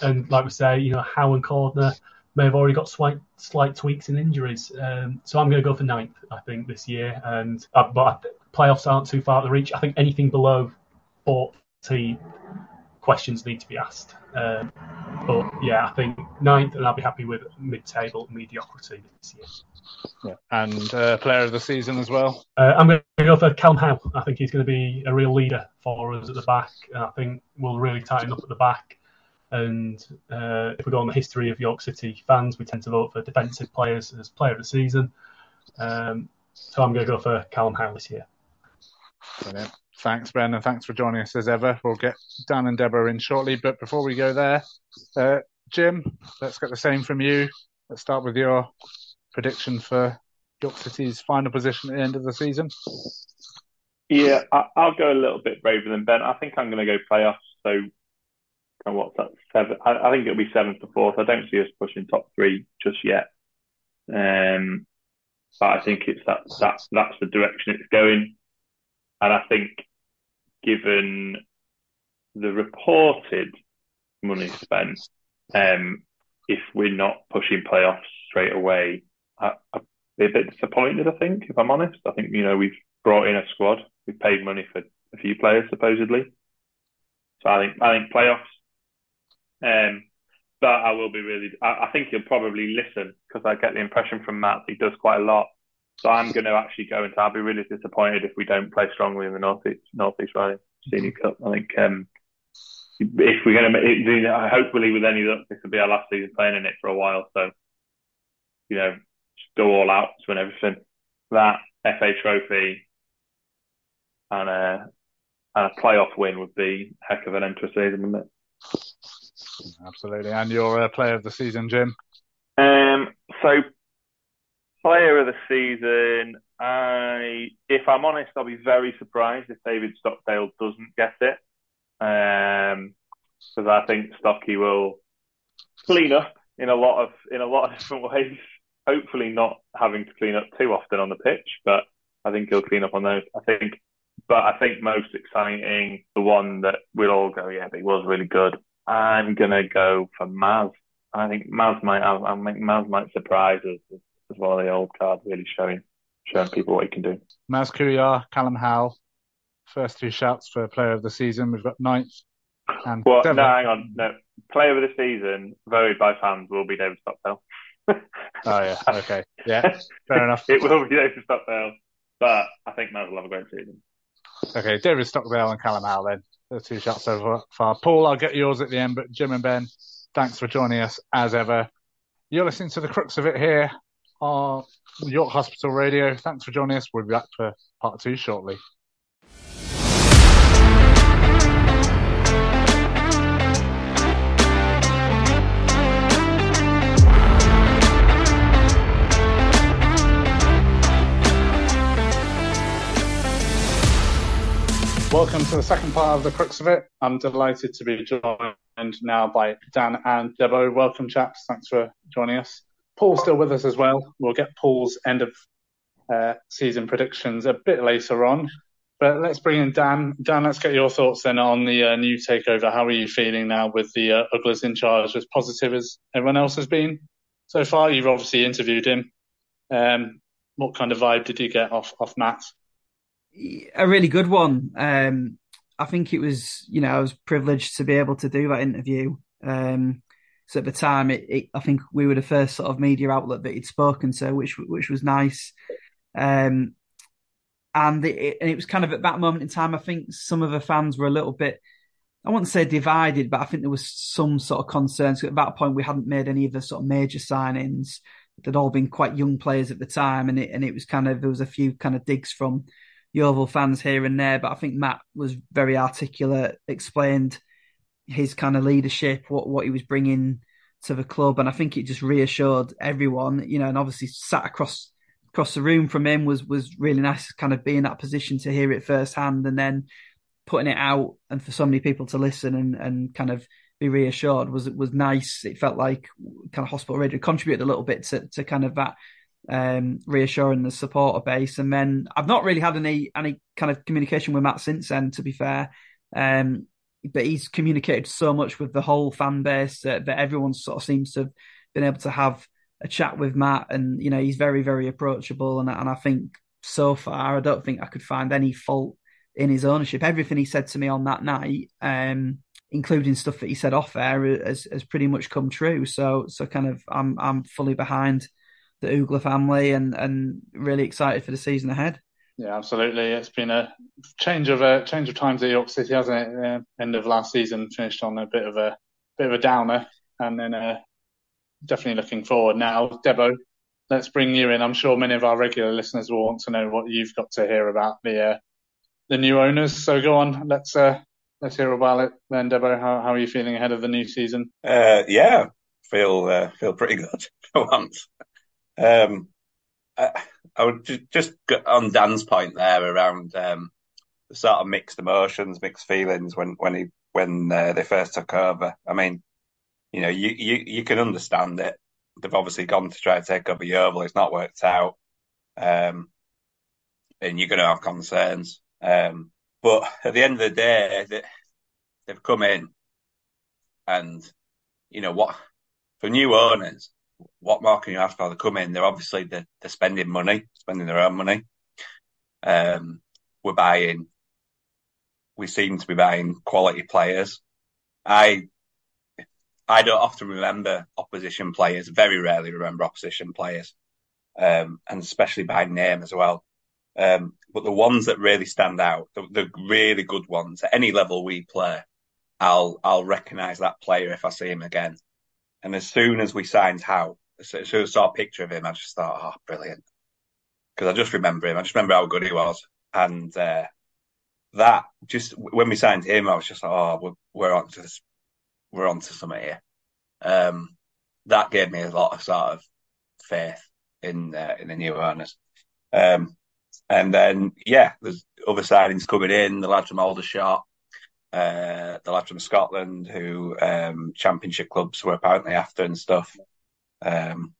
B: and like we say, you know, Howe and Cordner may have already got slight slight tweaks and injuries. Um, so I'm going to go for ninth, I think, this year. And uh, but playoffs aren't too far out to reach. I think anything below 40 questions need to be asked. Um, but yeah, I think ninth, and I'll be happy with mid-table mediocrity this year.
E: Yeah. And uh, player of the season as well.
B: Uh, I'm going to go for Callum Howe. I think he's going to be a real leader for us at the back. And I think we'll really tighten up at the back. And uh, if we go on the history of York City fans, we tend to vote for defensive players as player of the season. Um, so I'm going to go for Callum Howe this year.
E: Brilliant. Thanks, Ben, and thanks for joining us as ever. We'll get Dan and Debo in shortly, but before we go there, uh, Jim, let's get the same from you. Let's start with your prediction for York City's final position at the end of the season?
D: Yeah, I, will go a little bit braver than Ben. I think I'm going to go playoffs. So, what's that? Seven. I, I, think it'll be seventh to fourth. I don't see us pushing top three just yet. Um, but I think it's that that that's the direction it's going, and I think given the reported money spent, um, if we're not pushing playoffs straight away, I'd be a bit disappointed. I think, if I'm honest, I think you know we've brought in a squad, we've paid money for a few players supposedly, so I think I think playoffs. Um, but I will be really. I, I think he'll probably listen because I get the impression from Matt he does quite a lot. So I'm going to actually go into. I'll be really disappointed if we don't play strongly in the northeast northeast riding senior cup. I think um, if we're going to, hopefully with any luck, this will be our last season playing in it for a while. So you know, go all out to win everything. that FA Trophy and a and a playoff win would be a heck of an end to a season, wouldn't it?
E: Absolutely. And your uh, player of the season, Jim?
D: Um, so player of the season, I, if I'm honest, I'll be very surprised if David Stockdale doesn't get it. Um, because I think Stocky will clean up in a lot of in a lot of different ways. Hopefully, not having to clean up too often on the pitch, but I think he'll clean up on those. I think, but I think most exciting, the one that we'll all go, yeah, he was really good. I'm gonna go for Maz. I think Maz might have. I think Maz might surprise us as well. The old card really showing showing people what he can do.
E: Maz Kouhyar, Callum Howe, first two shouts for player of the season. We've got ninth. And
D: Well,
E: Devon.
D: no, hang on. No, player of the season voted by fans will be David Stockdale.
E: Oh yeah, okay, yeah, fair enough.
D: it will be David Stockdale, but I think Maz will have a great season.
E: Okay, David Stockdale and Callum Howe then. The two shots so far. Paul, I'll get yours at the end, but Jim and Ben, thanks for joining us as ever. You're listening to the crux of it here on York Hospital Radio. Thanks for joining us. We'll be back for part two shortly. Welcome to the second part of the crux of it. I'm delighted to be joined now by Dan and Debo. Welcome, chaps. Thanks for joining us. Paul's still with us as well. We'll get Paul's end of uh, season predictions a bit later on. But let's bring in Dan. Dan, let's get your thoughts then on the uh, new takeover. How are you feeling now with the uh, Ugglas in charge? As positive as everyone else has been so far? You've obviously interviewed him. Um, what kind of vibe did you get off off Matt?
F: a really good one. Um, I think it was, you know, I was privileged to be able to do that interview. Um, so at the time, it, it, I think we were the first sort of media outlet that he'd spoken to, which which was nice. Um, and it, and it was kind of at that moment in time, I think some of the fans were a little bit, I wouldn't say divided, but I think there was some sort of concerns. At that point, we hadn't made any of the sort of major signings. They'd all been quite young players at the time, and it and it was kind of there was a few kind of digs from Yeovil fans here and there, but I think Matt was very articulate, explained his kind of leadership, what what he was bringing to the club, and I think it just reassured everyone, you know, and obviously sat across across the room from him was was really nice, kind of be in that position to hear it firsthand, and then putting it out and for so many people to listen and and kind of be reassured was was nice. It felt like kind of hospital radio contributed a little bit to to kind of that um, reassuring the supporter base. And then I've not really had any any kind of communication with Matt since then, to be fair. Um, but he's communicated so much with the whole fan base that, that everyone sort of seems to have been able to have a chat with Matt, and you know he's very very approachable, and and I think so far I don't think I could find any fault in his ownership. Everything he said to me on that night. Um, including stuff that he said off air has, has pretty much come true. So, so kind of, I'm, I'm fully behind the Uggla family and and really excited for the season ahead.
E: Yeah, absolutely. It's been a change of a change of times at York City, hasn't it? Uh, end of last season, finished on a bit of a bit of a downer, and then uh, definitely looking forward now. Debo, let's bring you in. I'm sure many of our regular listeners will want to know what you've got to hear about the uh, the new owners. So go on, let's uh, let's hear about it then, Debo. How how are you feeling ahead of the new season?
G: Uh, yeah, feel uh, feel pretty good for once. Um, I, I would ju- just on Dan's point there around um, the sort of mixed emotions, mixed feelings when when he when uh, they first took over. I mean, you know, you, you you can understand it. They've obviously gone to try to take over Yeovil. It's not worked out, um, and you're going to have concerns. Um, but at the end of the day, they, they've come in, and you know what? For new owners, what more can you ask for? They come in, they're obviously they're, they're spending money, spending their own money. Um, we're buying, we seem to be buying quality players. I, I don't often remember opposition players, very rarely remember opposition players, um, and especially by name as well. Um, but the ones that really stand out, the, the really good ones at any level we play, I'll, I'll recognize that player if I see him again. And as soon as we signed Howe, as soon as I saw a picture of him, I just thought, oh, brilliant. because I just remember him. I just remember how good he was, and uh, that just when we signed him, I was just like, oh, we're, we're on to this, we're on to something here. Um, that gave me a lot of sort of faith in uh, in the new owners. Um, and then yeah, there's other signings coming in. The lad from Aldershot, uh, the lad from Scotland, who um, championship clubs were apparently after and stuff. Um,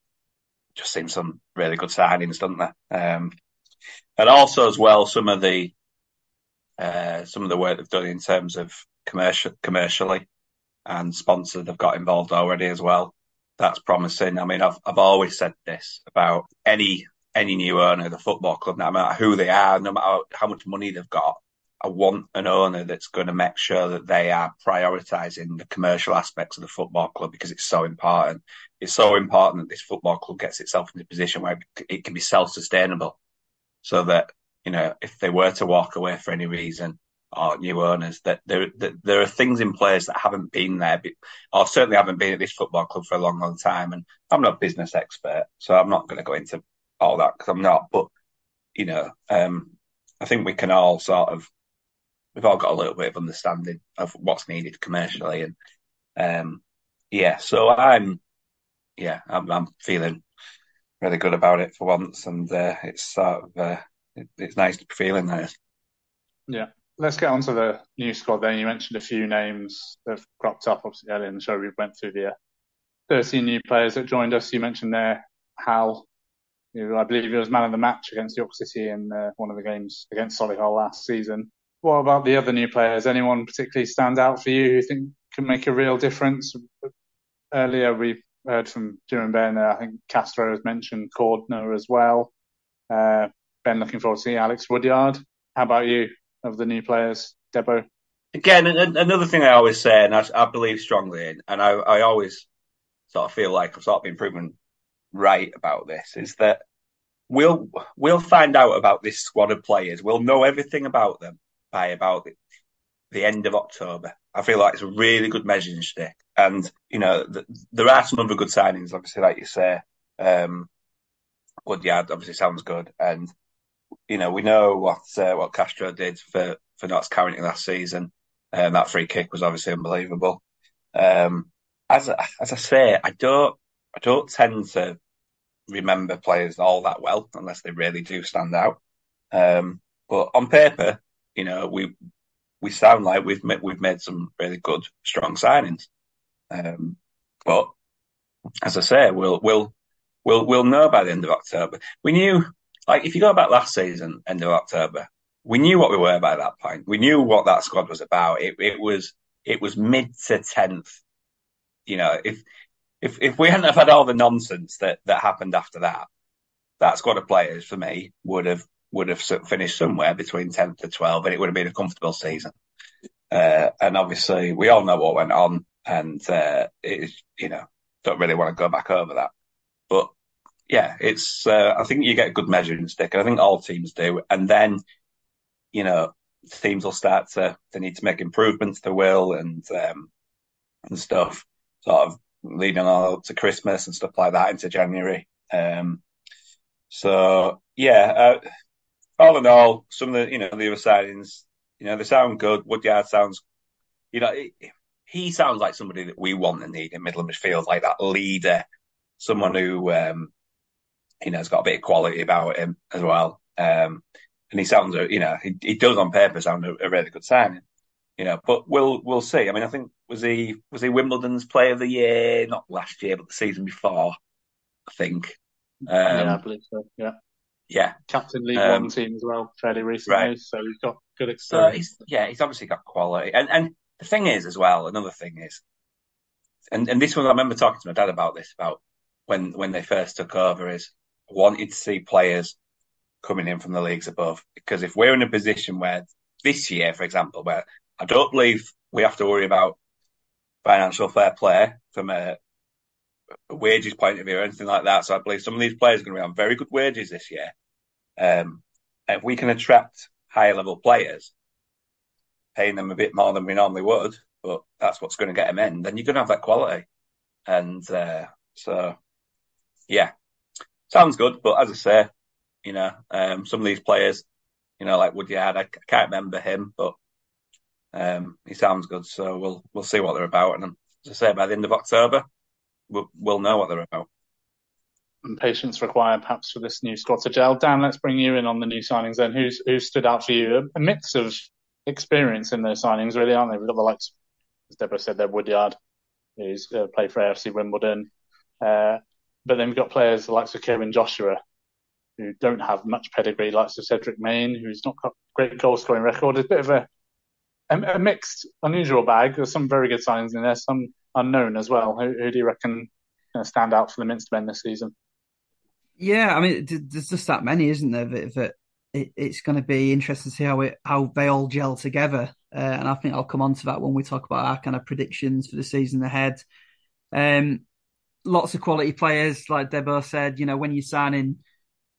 G: just seen some really good signings, don't they? Um, and also as well, some of the uh, some of the work they've done in terms of commercial commercially and sponsors they've got involved already as well. That's promising. I mean, I've I've always said this about any any new owner of the football club, no matter who they are, no matter how much money they've got. I want an owner that's going to make sure that they are prioritising the commercial aspects of the football club because it's so important. It's so important that this football club gets itself in a position where it can be self-sustainable, so that you know if they were to walk away for any reason or new owners, that there that there are things in place that haven't been there, or certainly haven't been at this football club for a long, long time. And I'm not a business expert, so I'm not going to go into all that because I'm not. But you know, um, I think we can all sort of we've all got a little bit of understanding of what's needed commercially, and um, yeah, so I'm yeah, I'm, I'm, feeling really good about it for once, and uh, it's sort of uh, it, it's nice to be feeling that.
E: Yeah. Let's get on to the new squad then. You mentioned a few names that have cropped up. Obviously, earlier in the show, we went through the uh, 13 new players that joined us. You mentioned there Howe, I believe he was man of the match against York City in uh, one of the games against Solihull last season. What about the other new players? Anyone particularly stand out for you who think can make a real difference? Earlier we've heard from Jim and Ben. I think Castro has mentioned Cordner as well. Uh, ben looking forward to seeing Alex Woodyard. How about you of the new players, Debo?
G: Again, another thing I always say, and I, I believe strongly in, and I, I, always sort of feel like I've sort of been proven right about this, is that we'll we'll find out about this squad of players. We'll know everything about them by about the, the end of October. I feel like it's a really good measuring stick. And, you know, th- there are some other good signings, obviously, like you say. Um, Woodyard obviously sounds good. And, you know, we know what uh, what Castro did for, for Notts County last season. Um, that free kick was obviously unbelievable. Um, as, as I say, I don't, I don't tend to remember players all that well unless they really do stand out. Um, but on paper, you know, we we sound like we've made, we've made some really good, strong signings. Um, but as I say, we'll we'll we'll we'll know by the end of October. We knew, like, if you go back last season, end of October, we knew what we were by that point. We knew what that squad was about. It it was it was mid to tenth. You know, if if if we hadn't have had all the nonsense that that happened after that, that squad of players for me would have would have finished somewhere between 10th to 12 and it would have been a comfortable season. Uh, and obviously we all know what went on and, uh, it's, you know, don't really want to go back over that. But yeah, it's, uh, I think you get a good measuring stick and I think all teams do. And then, you know, teams will start to, they need to make improvements, they will, and, um, and stuff, sort of leading on up to Christmas and stuff like that into January. Um, so yeah, uh, all in all, some of the you know the other signings, you know, they sound good. Woodyard sounds, you know, he sounds like somebody that we want and need in middle midfield, like that leader, someone who um, you know has got a bit of quality about him as well. Um, and he sounds, you know, he, he does on paper sound a, a really good signing you know, but we'll we'll see. I mean, I think was he was he Wimbledon's Player of the Year, not last year, but the season before. I think.
E: Um, yeah, I believe so. Yeah
G: yeah,
E: captain League um, One team as well, fairly recently. Right. So he's got good experience. So
G: he's, yeah, he's obviously got quality. And and the thing is, as well, another thing is, and and this one I remember talking to my dad about this about when when they first took over is wanted to see players coming in from the leagues above because if we're in a position where this year, for example, where I don't believe we have to worry about financial fair play from a wages point of view or anything like that. So I believe some of these players are going to be on very good wages this year. Um, if we can attract higher level players, paying them a bit more than we normally would, but that's what's going to get them in, then you're going to have that quality. And uh, so, yeah, sounds good. But as I say, You know, um, some of these players, you know, like Woodyard, I, I can't remember him, but um, he sounds good. So we'll we'll see what they're about, and as I say, by the end of October, we'll know what they're about.
E: And patience required, perhaps, for this new squad to gel. Dan, let's bring you in on the new signings. Then, who's who stood out for you? A, mix of experience in those signings, really, aren't they? We've got the likes, as Debo said, there Woodyard, who's uh, played for AFC Wimbledon, uh, but then we've got players the likes of Kevin Joshua, who don't have much pedigree, likes of Cedric Main, who's not got great goal scoring record. It's a bit of a, a, a, mixed, unusual bag. There's some very good signings in there, some unknown as well. Who, who do you reckon going stand out for the Minster men this season?
F: Yeah, I mean, there's just that many, isn't there? That, that it, it's going to be interesting to see how it how they all gel together. Uh, and I think I'll come on to that when we talk about our kind of predictions for the season ahead. Um, lots of quality players, like Debo said. You know, when you're signing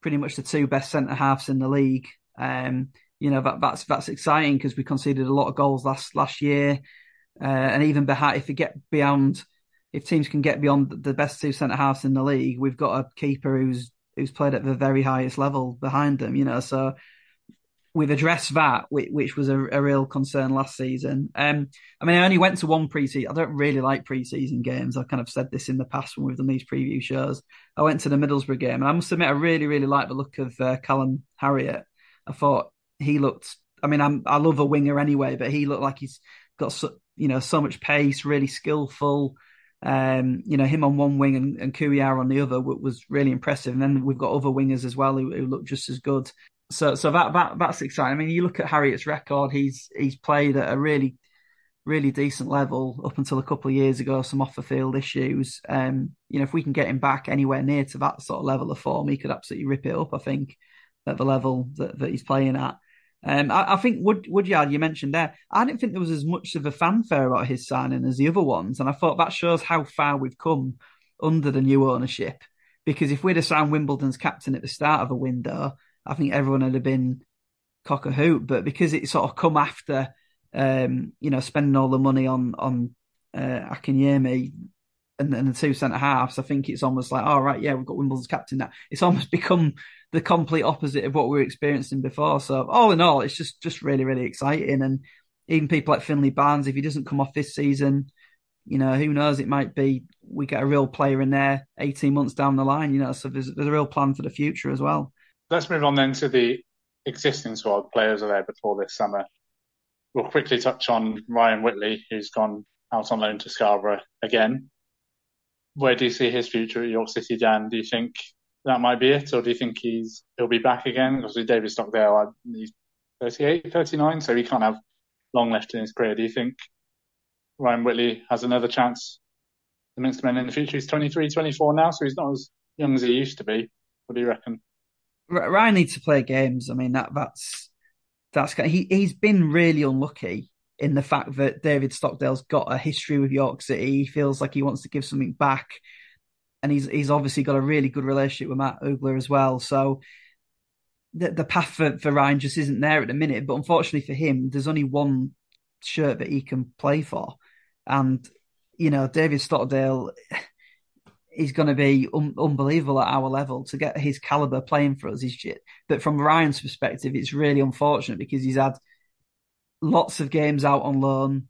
F: pretty much the two best centre halves in the league, um, you know that that's that's exciting because we conceded a lot of goals last last year, uh, and even behind if you get beyond, if teams can get beyond the best two centre halves in the league, we've got a keeper who's who's played at the very highest level behind them. You know, so we've addressed that, which, was a, a, real concern last season. Um, I mean, I only went to one preseason. I don't really like preseason games. I've kind of said this in the past when we've done these preview shows. I went to the Middlesbrough game, and I must admit, I really, really liked the look of uh, Callum Harriott. I thought he looked. I mean, I'm, I love a winger anyway, but he looked like he's got so, you know so much pace, really skillful. Um, you know, him on one wing and, and Kouhyar on the other was really impressive. And then we've got other wingers as well who, who look just as good so so that that that's exciting. I mean, you look at Harriott's record; he's he's played at a really really decent level up until a couple of years ago. Some off the field issues. Um, you know, if we can get him back anywhere near to that sort of level of form, he could absolutely rip it up. I think at the level that, that he's playing at. Um, I, I, think Wood, Woodyard you mentioned there. I didn't think there was as much of a fanfare about his signing as the other ones, and I thought that shows how far we've come under the new ownership. Because if we'd have signed Wimbledon's captain at the start of a window, I think everyone would have been cock a hoop. But because it sort of come after, um, you know, spending all the money on on uh, Akinyemi and, and the two centre halves, I think it's almost like, all oh, right, yeah, we've got Wimbledon's captain now. It's almost become the complete opposite of what we were experiencing before. So all in all, it's just just really really exciting. And even people like Finley Barnes, if he doesn't come off this season, you know, who knows? It might be we get a real player in there 18 months down the line, you know, so there's, there's a real plan for the future as well.
E: Let's move on then to the existing squad. Players are there before this summer. We'll quickly touch on Ryan Whitley, who's gone out on loan to Scarborough again. Where do you see his future at York City, Dan? Do you think that might be it, or do you think he's he'll be back again? Obviously, David Stockdale, he's 38, 39, so he can't have long left in his career. Do you think Ryan Whitley has another chance? The Minster men in the future. He's 23, 24 now, so he's not as young as he used to be. What do you reckon?
F: Ryan needs to play games. I mean that that's that's he he's been really unlucky in the fact that David Stockdale's got a history with York City. He feels like he wants to give something back, and he's he's obviously got a really good relationship with Matt Uggla as well. So the the path for, for Ryan just isn't there at the minute. But unfortunately for him, there's only one shirt that he can play for, and you know David Stockdale is going to be un- unbelievable at our level to get his caliber playing for us. He's shit. But from Ryan's perspective, it's really unfortunate because he's had lots of games out on loan.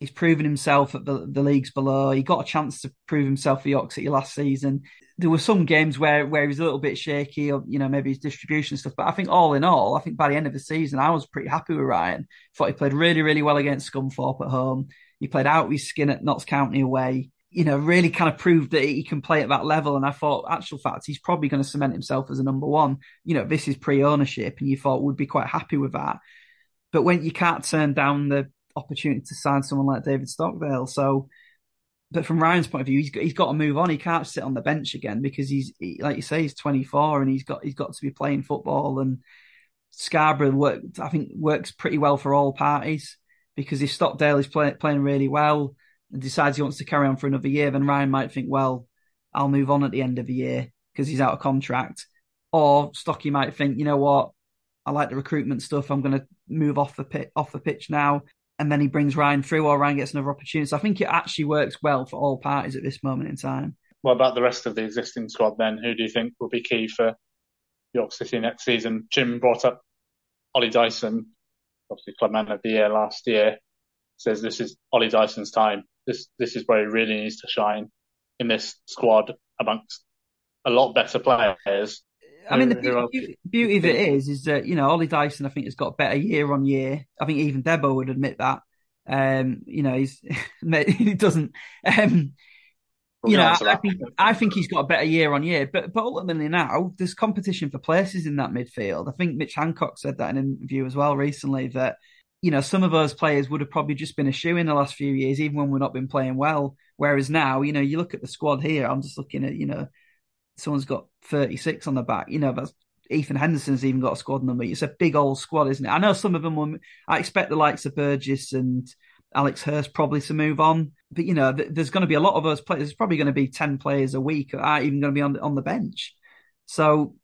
F: He's proven himself at the, the leagues below. He got a chance to prove himself for York City last season. There were some games where, where he was a little bit shaky, or you know maybe his distribution stuff. But I think all in all, I think by the end of the season, I was pretty happy with Ryan. Thought he played really, really well against Scunthorpe at home. He played out with skin at Notts County away you know, really kind of proved that he can play at that level. And I thought, actual fact, he's probably going to cement himself as a number one. You know, this is pre-ownership, and you thought would be quite happy with that. But when you can't turn down the opportunity to sign someone like David Stockdale, so. But from Ryan's point of view, he's got, he's got to move on. He can't sit on the bench again because he's, he, like you say, he's 24 and he's got he's got to be playing football. And Scarborough work, I think, works pretty well for all parties because if Stockdale is play, playing really well, and decides he wants to carry on for another year, then Ryan might think, well, I'll move on at the end of the year because he's out of contract. Or Stocky might think, you know what, I like the recruitment stuff. I'm going to move off the pit, off the pitch now, and then he brings Ryan through, or Ryan gets another opportunity. So I think it actually works well for all parties at this moment in time.
E: What about the rest of the existing squad then? Who do you think will be key for York City next season. Jim brought up Ollie Dyson, obviously clubman of the year last year. Says this is Ollie Dyson's time. This this is where he really needs to shine in this squad amongst a lot better players.
F: I mean, the beauty, beauty of it is, is that you know Ollie Dyson, I think, has got better year on year. I think even Debo would admit that. Um, you know, he's he doesn't. Um, you know, I, I, think I think he's got a better year on year, but but ultimately now there's competition for places in that midfield. I think Mitch Hancock said that in an interview as well recently that you know some of those players would have probably just been a shoe in the last few years, even when we're not been playing well. Whereas now, you know, you look at the squad here. I'm just looking at you know, someone's got 36 on the back. You know, that's Ethan Henderson's even got a squad number. It's a big old squad, isn't it? I know some of them will. I expect the likes of Burgess and Alex Hurst probably to move on, but you know, th- there's going to be a lot of those players. There's probably going to be ten players a week, or aren't even going to be on the, on the bench. So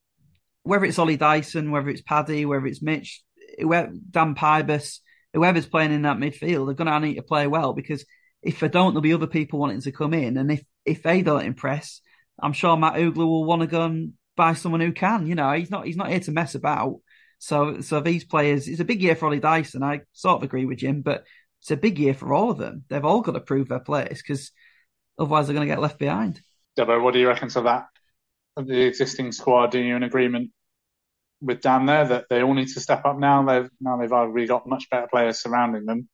F: whether it's Ollie Dyson, whether it's Paddy, whether it's Mitch, whoever, Dan Pybus, whoever's playing in that midfield, they're going to need to play well because if they don't, there'll be other people wanting to come in, and if if they don't impress, I'm sure Matt Uggla will want to go and buy someone who can. You know, he's not he's not here to mess about. So so these players, it's a big year for Ollie Dyson. I sort of agree with Jim, but it's a big year for all of them. They've all got to prove their place because otherwise they're going to get left behind.
E: Debo, what do you reckon to that? Of the existing squad, are you in agreement with Dan there that they all need to step up now? They've now they've already got much better players surrounding them,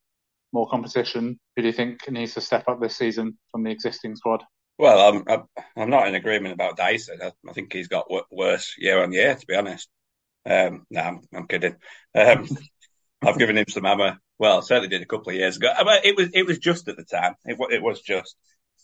E: more competition. Who do you think needs to step up this season from the existing squad?
G: Well, I'm I'm not in agreement about Dyson. I, think he's got worse year on year, to be honest. Um, no, I'm, I'm kidding. Um, I've given him some hammer. Well, certainly did a couple of years ago. But it was it was just at the time. It, it was just.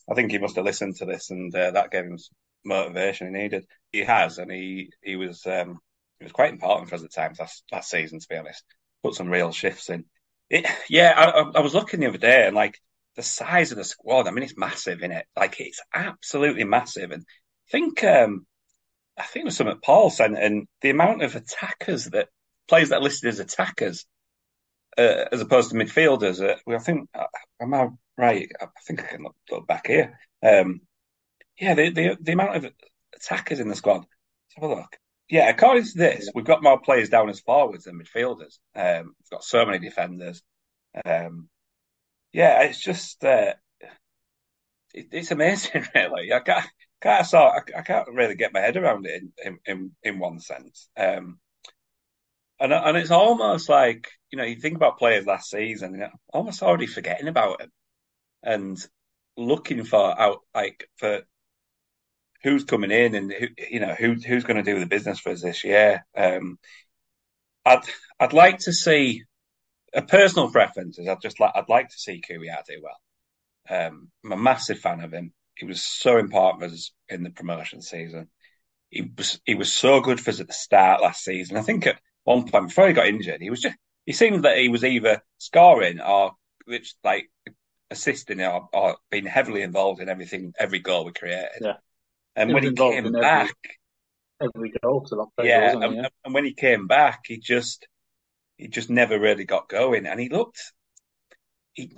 G: I think he must have listened to this, and uh, that gave him motivation he needed. He has, and he he was um, was quite important for us at times last last season. To be honest, put some real shifts in. It, yeah, I, I was looking the other day, and like the size of the squad. I mean, it's massive in it. Like it's absolutely massive. And I think, um, I think it was something Paul sent, and the amount of attackers that players that are listed as attackers, uh, as opposed to midfielders. Uh, I think, uh, am I right? I think I can look, look back here. Um, yeah, the, the the amount of attackers in the squad. Let's have a look. Yeah, according to this, we've got more players down as forwards than midfielders. Um, we've got so many defenders. Um, yeah, it's just uh, it, it's amazing, really. I can't, can't sort, I, I, can't really get my head around it in in, in one sense. Um, and and it's almost like you know you think about players last season, you know, almost already forgetting about it and looking for out like for who's coming in and who you know who who's going to do the business for us this year. Um, I'd I'd like to see a personal preference is I'd just like I'd like to see Kouhyar do well. Um, I'm a massive fan of him. He was so important for us in the promotion season. He was he was so good for us at the start last season. I think at one point before he got injured, he was just he seemed that he was either scoring or which like assisting or, or being heavily involved in everything every goal we created.
E: Yeah.
G: And when he came back,
E: every, every goal to that
G: yeah,
E: and,
G: yeah, and when he came back, he just he just never really got going, and he looked. He,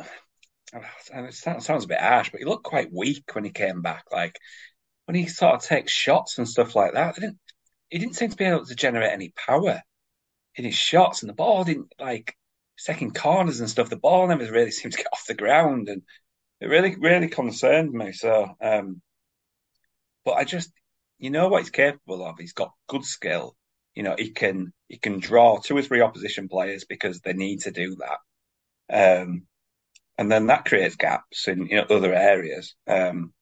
G: and it sounds a bit harsh, but he looked quite weak when he came back. Like when he sort of takes shots and stuff like that, didn't he didn't seem to be able to generate any power in his shots, and the ball didn't like second corners and stuff. The ball never really seemed to get off the ground, and it really really concerned me. So, um, but I just, you know what he's capable of. He's got good skill you know, he can he can draw two or three opposition players because they need to do that, um, and then that creates gaps in you know other areas. Um,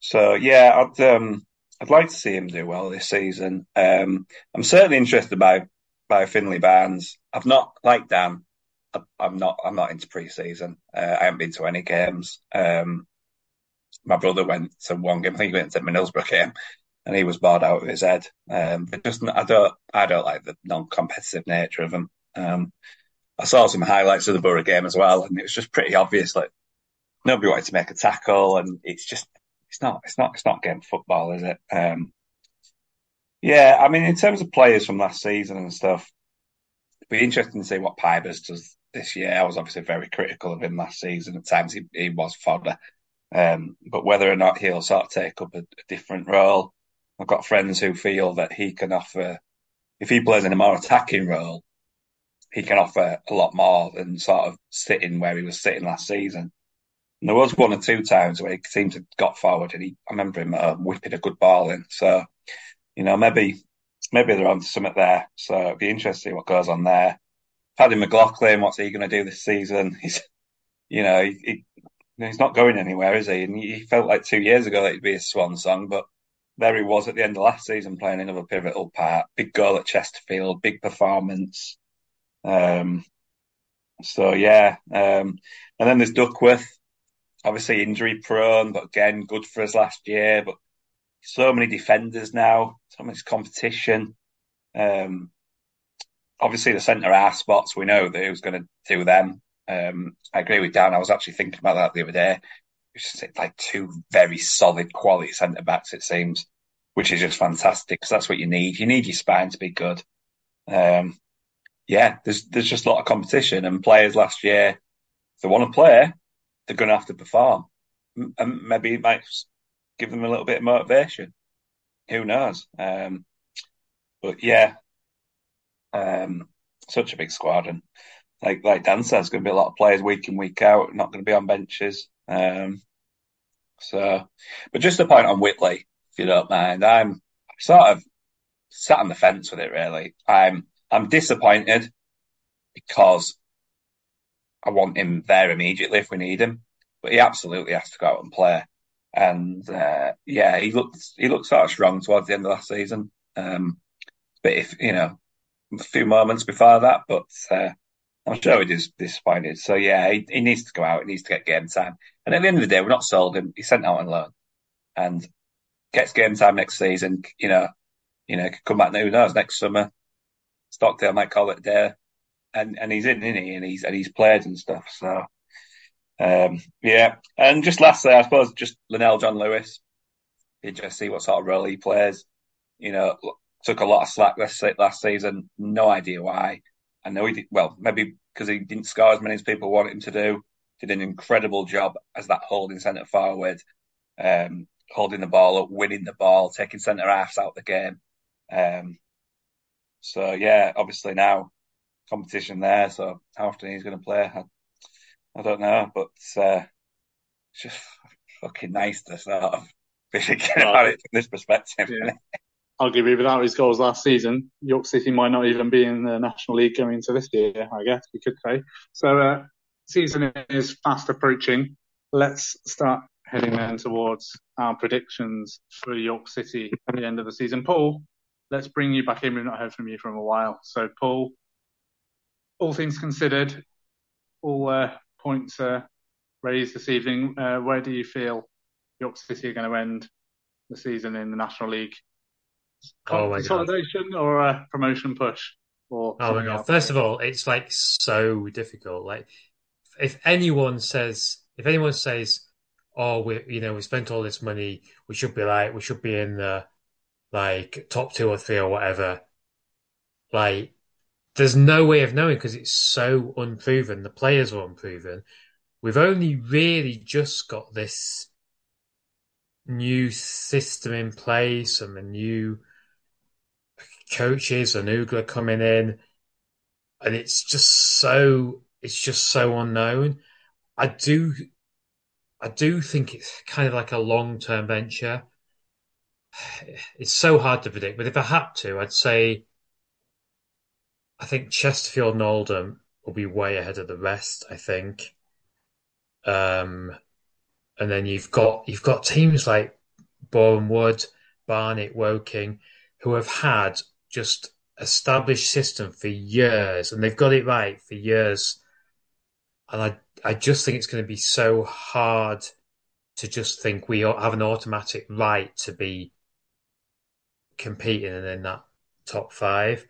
G: so yeah, I'd um, I'd like to see him do well this season. Um, I'm certainly interested by by Finlay Barnes. I've not like Dan. I'm not. I'm not into preseason. Uh, I haven't been to any games. Um, my brother went to one game. I think he went to Middlesbrough game, and he was bored out of his head. Um, but just I don't I don't like the non-competitive nature of him. Um, I saw some highlights of the Borough game as well, and it was just pretty obvious like nobody wanted to make a tackle, and it's just it's not it's not it's not game football, is it? Um, yeah, I mean in terms of players from last season and stuff, it'd be interesting to see what Pybus does this year. I was obviously very critical of him last season. At times he, he was fodder. Um, but whether or not he'll sort of take up a, a different role, I've got friends who feel that he can offer, if he plays in a more attacking role, he can offer a lot more than sort of sitting where he was sitting last season. And there was one or two times where he seemed to have got forward and he, I remember him uh, whipping a good ball in. So, you know, maybe, maybe they're on something there. So it'd be interesting what goes on there. Paddy McLaughlin, what's he going to do this season? He's, you know, he, he, he's not going anywhere, is he? And he felt like two years ago that he'd be a swan song, but there he was at the end of last season playing another pivotal part. Big goal at Chesterfield, big performance. Um, so yeah, um, and then there's Duckworth, obviously injury prone, but again good for us last year. But so many defenders now, so much competition. Um, obviously the centre half spots, we know that who's going to do them. Um, I agree with Dan. I was actually thinking about that the other day. Like two very solid quality centre backs, it seems, which is just fantastic because that's what you need. You need your spine to be good. Um, yeah, there's there's just a lot of competition and players last year. If they want to play, they're going to have to perform, and maybe it might give them a little bit of motivation. Who knows? Um, but yeah, um, such a big squad, and like like Dan says, going to be a lot of players week in week out, not going to be on benches. Um, so, but just a point on Whitley, if you don't mind, I'm sort of sat on the fence with it. Really, I'm I'm disappointed because I want him there immediately if we need him, but he absolutely has to go out and play. And uh, yeah, he looked he looked sort of strong towards the end of last season. Um, but if you know, a few moments before that, but uh, I'm sure he is disappointed. So yeah, he, he, needs to go out. He needs to get game time. And at the end of the day, we're not sold him. He's sent out on loan, and gets game time next season. You know, you know, could come back. Who knows? Next summer, Stockdale might call it there, and and he's in, isn't he? And he's and he's played and stuff. So um, yeah, and just lastly, I suppose just Lenell John Lewis. You just see what sort of role he plays. You know, took a lot of slack last last season. No idea why. I know he did well, maybe because he didn't score as many as people wanted him to do. Did an incredible job as that holding centre forward, um, holding the ball up, winning the ball, taking centre halves out the game. Um, so yeah, obviously now competition there. So how often he's going to play, I, I, don't know, but uh, it's just fucking nice to sort of be thinking about it from this perspective.
E: Yeah. You without his goals last season, York City might not even be in the National League going into this year. I guess we could say. So uh, season is fast approaching. Let's start heading then towards our predictions for York City at the end of the season. Paul, let's bring you back in. We've not heard from you for a while. So, Paul, all things considered, all uh, points uh, raised this evening, uh, where do you feel York City are going to end the season in the National League? Oh Consolidation or a promotion push? Or
C: oh my god! First of all, it's like so difficult. Like, if anyone says, if anyone says, "Oh, we, you know, we spent all this money, we should be like, we should be in the like top two or three or whatever. Like, there's no way of knowing because it's so unproven. The players are unproven. We've only really just got this new system in place and the new coaches and Uggla coming in, and it's just so it's just so unknown. I do I do think it's kind of like a long term venture it's so hard to predict. But if I had to, I'd say I think Chesterfield and Oldham will be way ahead of the rest. I think, um, and then you've got you've got teams like Boreham Wood, Barnet, Woking, who have had just established system for years, and they've got it right for years. And I I just think it's going to be so hard to just think we have an automatic right to be competing and in that top five.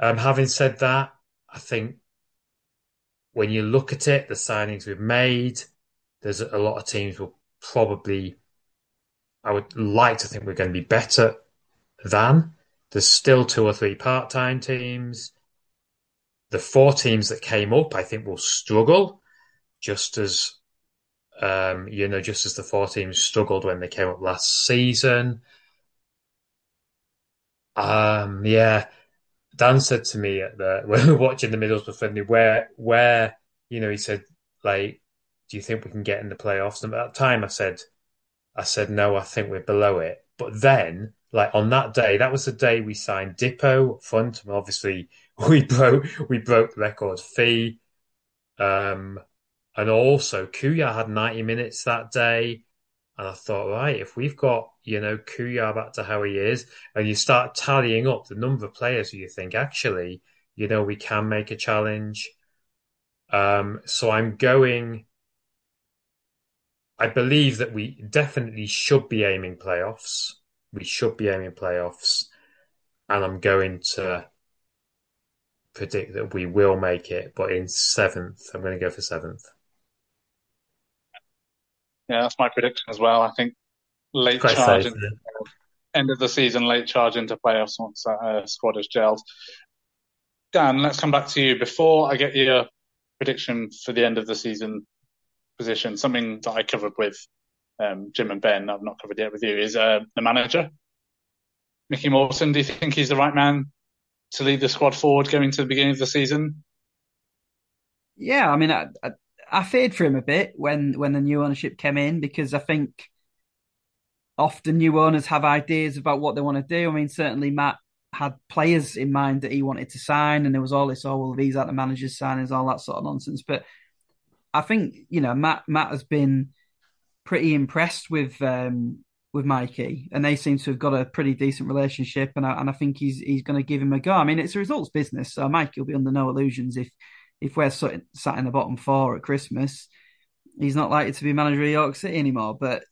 C: Um, having said that, I think when you look at it, the signings we've made, there's a lot of teams will probably, I would like to think we're going to be better than. There's still two or three part time teams. The four teams that came up, I think, will struggle just as, um, you know, just as the four teams struggled when they came up last season. Um, yeah. Dan said to me at the when we were watching the Middlesbrough friendly, where where you know he said like, do you think we can get in the playoffs? And at that time, I said, I said no, I think we're below it. But then, like on that day, that was the day we signed Dipo front. And obviously, we broke we broke the record fee. Um, and also Kouhyar had 90 minutes that day. And I thought, right, if we've got, you know, Kouhyar back to how he is, and you start tallying up the number of players who you think, actually, you know, we can make a challenge. Um, so I'm going. I believe that we definitely should be aiming playoffs. We should be aiming playoffs. And I'm going to predict that we will make it, but in seventh. I'm going to go for seventh.
E: Yeah, that's my prediction as well. I think late
C: Quite
E: charge
C: safe,
E: in, end of the season, late charge into playoffs once that uh, squad has gelled. Dan, let's come back to you. Before I get your prediction for the end of the season position, something that I covered with um, Jim and Ben, I've not covered yet with you, is uh, the manager. Mickey Morton, do you think he's the right man to lead the squad forward going to the beginning of the season?
F: Yeah, I mean, I, I, I feared for him a bit when when the new ownership came in because I think often new owners have ideas about what they want to do. I mean, certainly Matt had players in mind that he wanted to sign, and there was all this, oh well, these are the managers' signings, all that sort of nonsense. But I think you know Matt Matt has been pretty impressed with um, with Mikey, and they seem to have got a pretty decent relationship, and I, and I think he's he's going to give him a go. I mean, it's a results business, so Mikey will be under no illusions if if we're sat in the bottom four at Christmas, he's not likely to be manager of York City anymore. But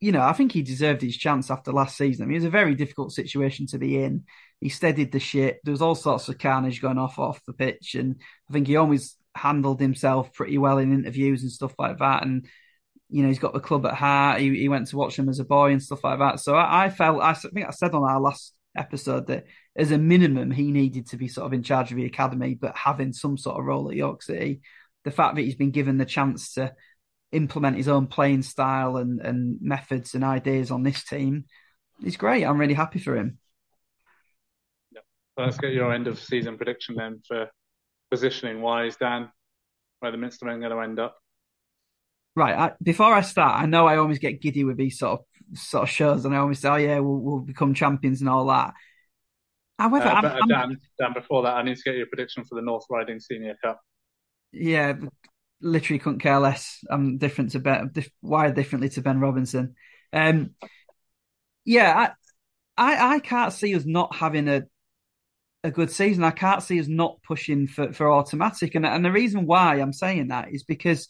F: you know, I think he deserved his chance after last season. I mean, it was a very difficult situation to be in. He steadied the ship. There was all sorts of carnage going off off the pitch, and I think he always handled himself pretty well in interviews and stuff like that. And you know, he's got the club at heart. He, he went to watch them as a boy and stuff like that. So I, I felt, I think I said on our last episode that as a minimum he needed to be sort of in charge of the academy, but having some sort of role at York City. The fact that he's been given the chance to implement his own playing style and, and methods and ideas on this team is great. I'm really happy for him.
E: Let's get your end of season prediction then for positioning wise, Dan. Where the Minster men going to end up?
F: Right. I, before I start, I know I always get giddy with these sort of sort of shows, and I always say, "Oh yeah, we'll, we'll become champions and all that." However,
E: uh,
F: I'm,
E: but,
F: I'm,
E: Dan, Dan, before that, I need to get your prediction for the North Riding Senior Cup.
F: Yeah, literally couldn't care less. I'm different to Ben, diff, wired differently to Ben Robinson. Um, yeah, I, I, I can't see us not having a a good season. I can't see us not pushing for for automatic, and and the reason why I'm saying that is because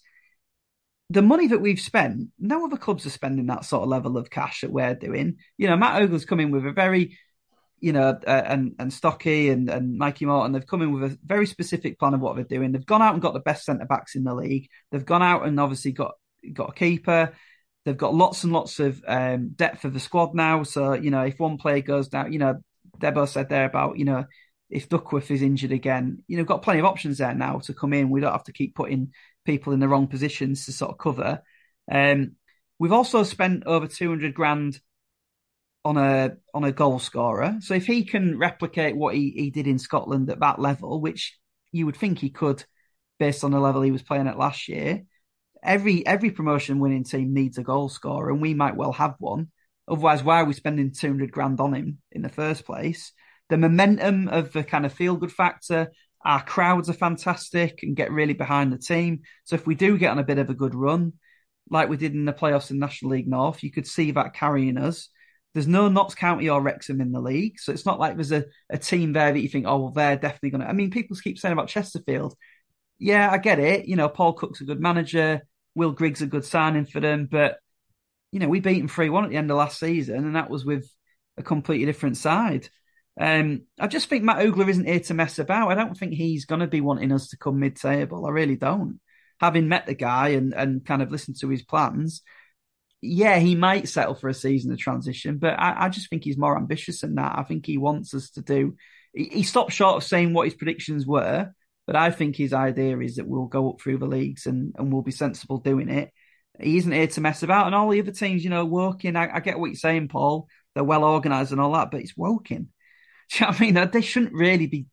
F: the money that we've spent, no other clubs are spending that sort of level of cash that we're doing. You know, Matt Uggla's coming with a very, you know, uh, and and Stocky and and Mikey Morton, they've come in with a very specific plan of what they're doing. They've gone out and got the best centre backs in the league. They've gone out and obviously got got a keeper. They've got lots and lots of um, depth of the squad now. So you know, if one player goes down, you know, Debo said there about you know if Duckworth is injured again, you know, got plenty of options there now to come in. We don't have to keep putting people in the wrong positions to sort of cover. Um, we've also spent over 200 grand on a on a goal scorer. So if he can replicate what he, he did in Scotland at that level, which you would think he could based on the level he was playing at last year, every every promotion winning team needs a goal scorer, and we might well have one. Otherwise, why are we spending 200 grand on him in the first place? The momentum of the kind of feel good factor, our crowds are fantastic and get really behind the team. So if we do get on a bit of a good run, like we did in the playoffs in National League North, you could see that carrying us. There's no Notts County or Wrexham in the league, so it's not like there's a, a team there that you think, oh, well, they're definitely going to. I mean, people keep saying about Chesterfield. Yeah, I get it. You know, Paul Cook's a good manager. Will Griggs a good signing for them, but you know, we beat them 3 1 at the end of last season, and that was with a completely different side. Um, I just think Matt Uggla isn't here to mess about. I don't think he's going to be wanting us to come mid table. I really don't. Having met the guy and, and kind of listened to his plans, yeah, he might settle for a season of transition, but I, I just think he's more ambitious than that. I think he wants us to do. He, he stopped short of saying what his predictions were, but I think his idea is that we'll go up through the leagues and, and we'll be sensible doing it. He isn't here to mess about, and all the other teams, you know, working. I, I get what you're saying, Paul. They're well organised and all that, but it's Woking Do you know what I mean? They shouldn't really be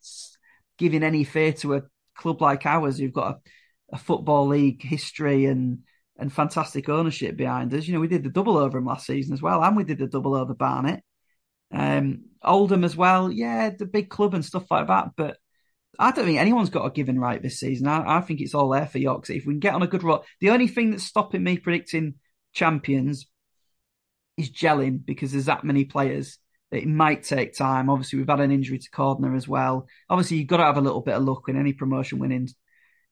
F: giving any fear to a club like ours who've got a, a football league history and and fantastic ownership behind us. You know, we did the double over him last season as well, and we did the double over Barnet. Um, Oldham as well, yeah, the big club and stuff like that. But I don't think anyone's got a given right this season. I, I think it's all there for York. If we can get on a good run, the only thing that's stopping me predicting champions is gelling because there's that many players. It might take time. Obviously, we've had an injury to Cordner as well. Obviously, you've got to have a little bit of luck in any promotion winning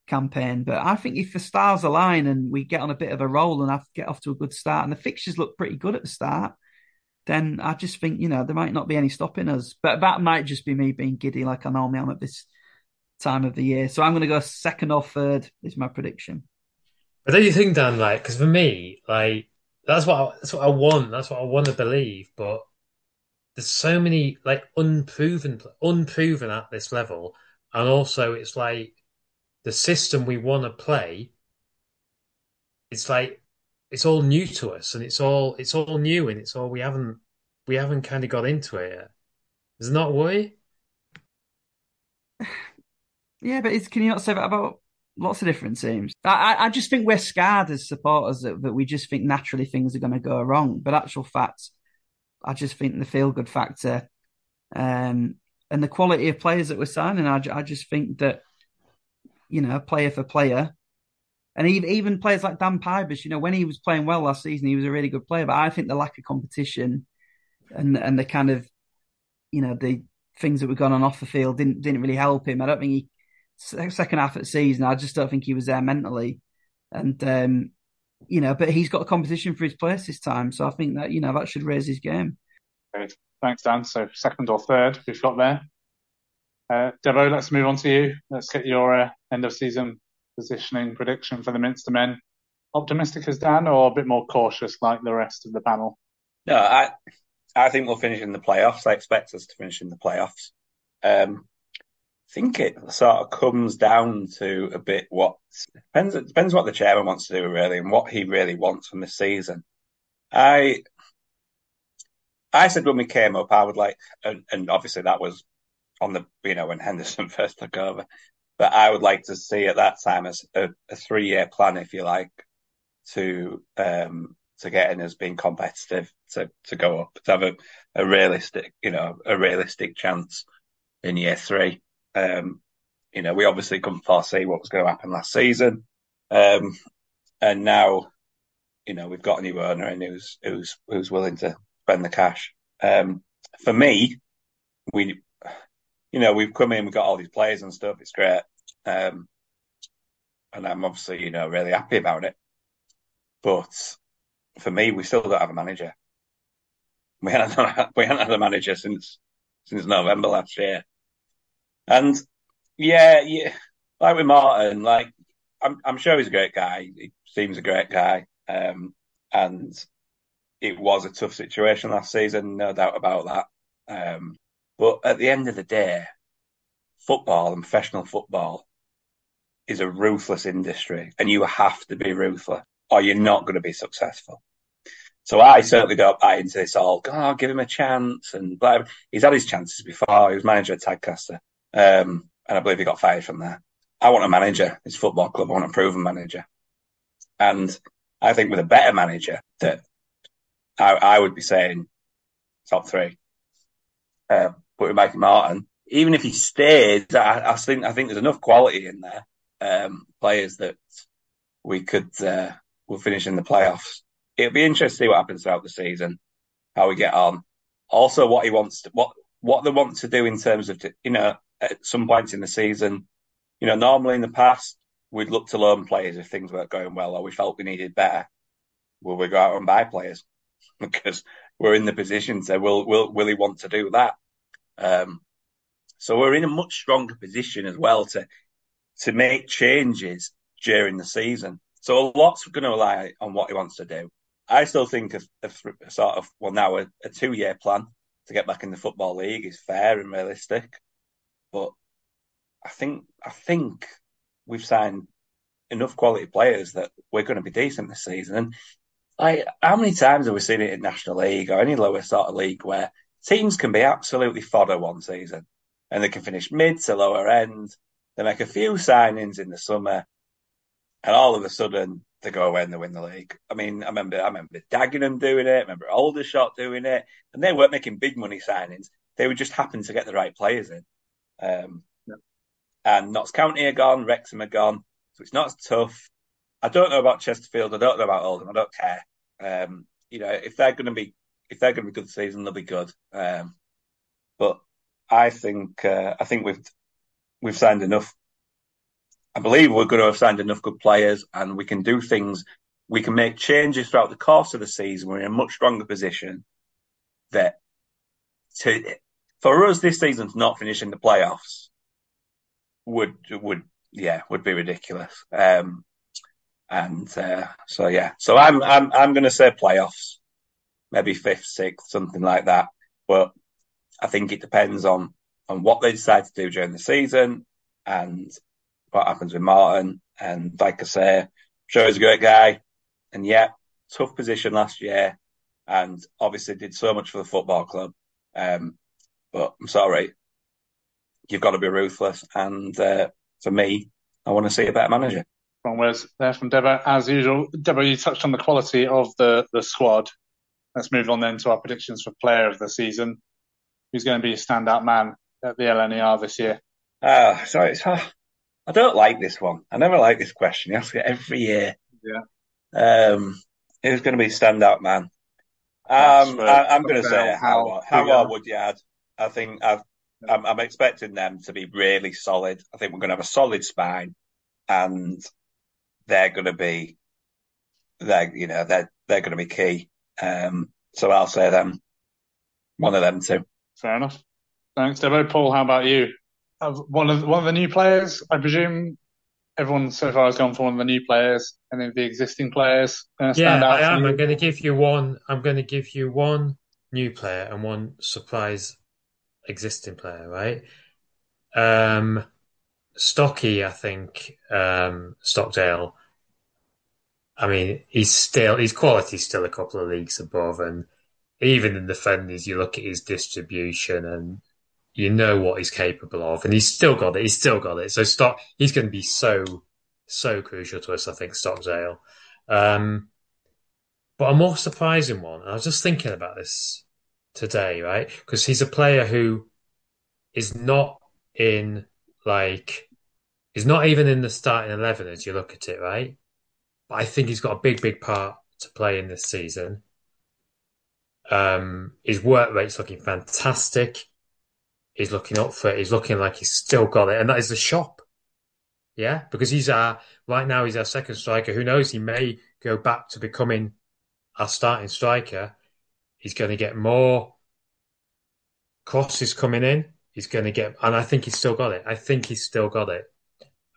F: campaign. But I think if the stars align and we get on a bit of a roll and to get off to a good start, and the fixtures look pretty good at the start, then I just think, you know, there might not be any stopping us. But that might just be me being giddy like I normally am at this time of the year. So I'm going to go second or third is my prediction.
C: But don't you think, Dan, like, because for me, like, that's what I, that's what I want. That's what I want to believe. But there's so many like unproven, unproven at this level, and also it's like the system we want to play. It's like it's all new to us, and it's all it's all new, and it's all we haven't we haven't kind of got into it yet. Is it not worry?
F: Yeah, but can you not say that about lots of different teams? I, I just think we're scarred as supporters that, that we just think naturally things are going to go wrong. But actual facts, I just think the feel good factor um, and the quality of players that we're signing, I, I just think that, you know, player for player, and even, even players like Dan Pybus, you know, when he was playing well last season, he was a really good player. But I think the lack of competition and and the kind of, you know, the things that were going on off the field didn't didn't really help him. I don't think he second half of the season, I just don't think he was there mentally. And, um, you know, but he's got a competition for his place this time. So I think that, you know, that should raise his game.
E: Good. Thanks, Dan. So second or third we've got there. Uh, Debo, let's move on to you. Let's get your uh, end of season positioning prediction for the Minster men. Optimistic as Dan or a bit more cautious like the rest of the panel?
G: No, I I think we'll finish in the playoffs. I expect us to finish in the playoffs. Um, think it sort of comes down to a bit what depends. Depends what the chairman wants to do really, and what he really wants from this season. I I said when we came up, I would like, and, and obviously that was on the you know when Henderson first took over, but I would like to see at that time as a, a three year plan, if you like, to um to get in as being competitive to to go up to have a, a realistic you know a realistic chance in year three. Um, you know, we obviously couldn't foresee what was going to happen last season. Um, and now, you know, we've got a new owner and who's, who's, who's willing to spend the cash. Um, for me, we, you know, we've come in, we've got all these players and stuff. It's great. Um, and I'm obviously, you know, really happy about it. But for me, we still don't have a manager. We haven't, we haven't had a manager since, since November last year. And yeah, yeah, like with Morton, like I'm, I'm sure he's a great guy. He seems a great guy. Um, and it was a tough situation last season, no doubt about that. Um, but at the end of the day, football and professional football is a ruthless industry and you have to be ruthless or you're not going to be successful. So I certainly don't buy into this all, oh, give him a chance and blah. He's had his chances before. He was manager at Tadcaster. Um, and I believe he got fired from there. I want a manager. It's football club. I want a proven manager. And I think with a better manager that I, I would be saying top three. Uh, but with Mikey Morton, even if he stays, I, I, think I think there's enough quality in there, um, players that we could uh, will finish in the playoffs. It'll be interesting to see what happens throughout the season, how we get on. Also, what he wants, to, what what they want to do in terms of you know at some points in the season. You know, normally in the past, we'd look to loan players if things weren't going well or we felt we needed better. Will we go out and buy players? because we're in the position to, will, will, will he want to do that? Um, so we're in a much stronger position as well to, to make changes during the season. So a lot's going to rely on what he wants to do. I still think a, a sort of, well, now a, a two year plan to get back in the football league is fair and realistic. But I think I think we've signed enough quality players that we're going to be decent this season. And like, how many times have we seen it in National League or any lower sort of league where teams can be absolutely fodder one season, and they can finish mid to lower end. They make a few signings in the summer, and all of a sudden they go away and they win the league. I mean, I remember I remember Dagenham doing it, I remember Aldershot doing it, and they weren't making big money signings. They would just happen to get the right players in. Um, yeah. And Notts County are gone, Wrexham are gone, so it's not as tough. I don't know about Chesterfield. I don't know about Oldham. I don't care. Um, you know, if they're going to be if they're going to be good season, they'll be good. Um, but I think uh, I think we've we've signed enough. I believe we're going to have signed enough good players, and we can do things. We can make changes throughout the course of the season. We're in a much stronger position. That to for us this season's not finishing the playoffs would would yeah would be ridiculous. Um, and uh, so yeah, so I'm I'm I'm going to say playoffs, maybe fifth, sixth, something like that. But I think it depends on on what they decide to do during the season and what happens with Morton. And like I say, I'm sure he's a great guy, and yeah, tough position last year, and obviously did so much for the football club. Um, but I'm sorry, you've got to be ruthless. And uh, for me, I want to see a better manager.
E: Wrong words there from Debo. As usual, Debo, you touched on the quality of the, the squad. Let's move on then to our predictions for player of the season. Who's going to be a standout man at the LNER this year?
G: Ah, uh, sorry, it's, uh, I don't like this one. I never like this question. You ask it every year.
E: Yeah.
G: Um, who's going to be standout man? Um, I, am going to say how how yeah. Woodyard. I think i am I'm expecting them to be really solid. I think we're going to have a solid spine, and they're going to be, they're you know they're they're going to be key. Um, so I'll say them, one of them too.
E: Fair enough. Thanks, Debo. Paul, how about you? One of one of the new players, I presume. Everyone so far has gone for one of the new players, and then the existing players.
C: yeah, I am. I'm going to give you one. I'm going to give you one new player and one surprise existing player. Right. Um, Stocky, I think um, Stockdale I mean, he's still his quality's still a couple of leagues above, and even in the defenders, you look at his distribution and you know what he's capable of, and he's still got it. He's still got it. So Stock, he's going to be so so crucial to us. I think Stockdale. Um, but a more surprising one, I was just thinking about this today, right? Because he's a player who is not in like, he's not even in the starting eleven as you look at it, right? But I think he's got a big, big part to play in this season. Um, his work rate's looking fantastic. He's looking up for it. He's looking like he's still got it, and that is the shop. Yeah, because he's our right now. He's our second striker. Who knows? He may go back to becoming our starting striker. He's going to get more crosses coming in. He's going to get, and I think he's still got it. I think he's still got it.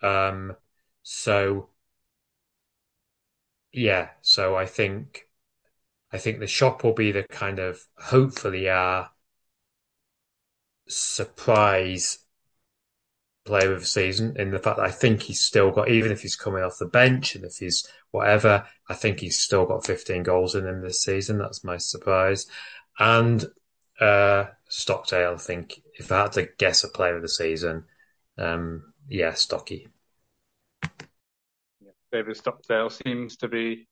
C: Um, so yeah, so I think I think the shop will be the kind of hopefully our surprise player of the season in the fact that I think he's still got even if he's coming off the bench and if he's whatever, I think he's still got 15 goals in him this season. That's my surprise. And uh, Stockdale, I think if I had to guess a player of the season, um, yeah, Stocky.
E: David Stockdale seems to be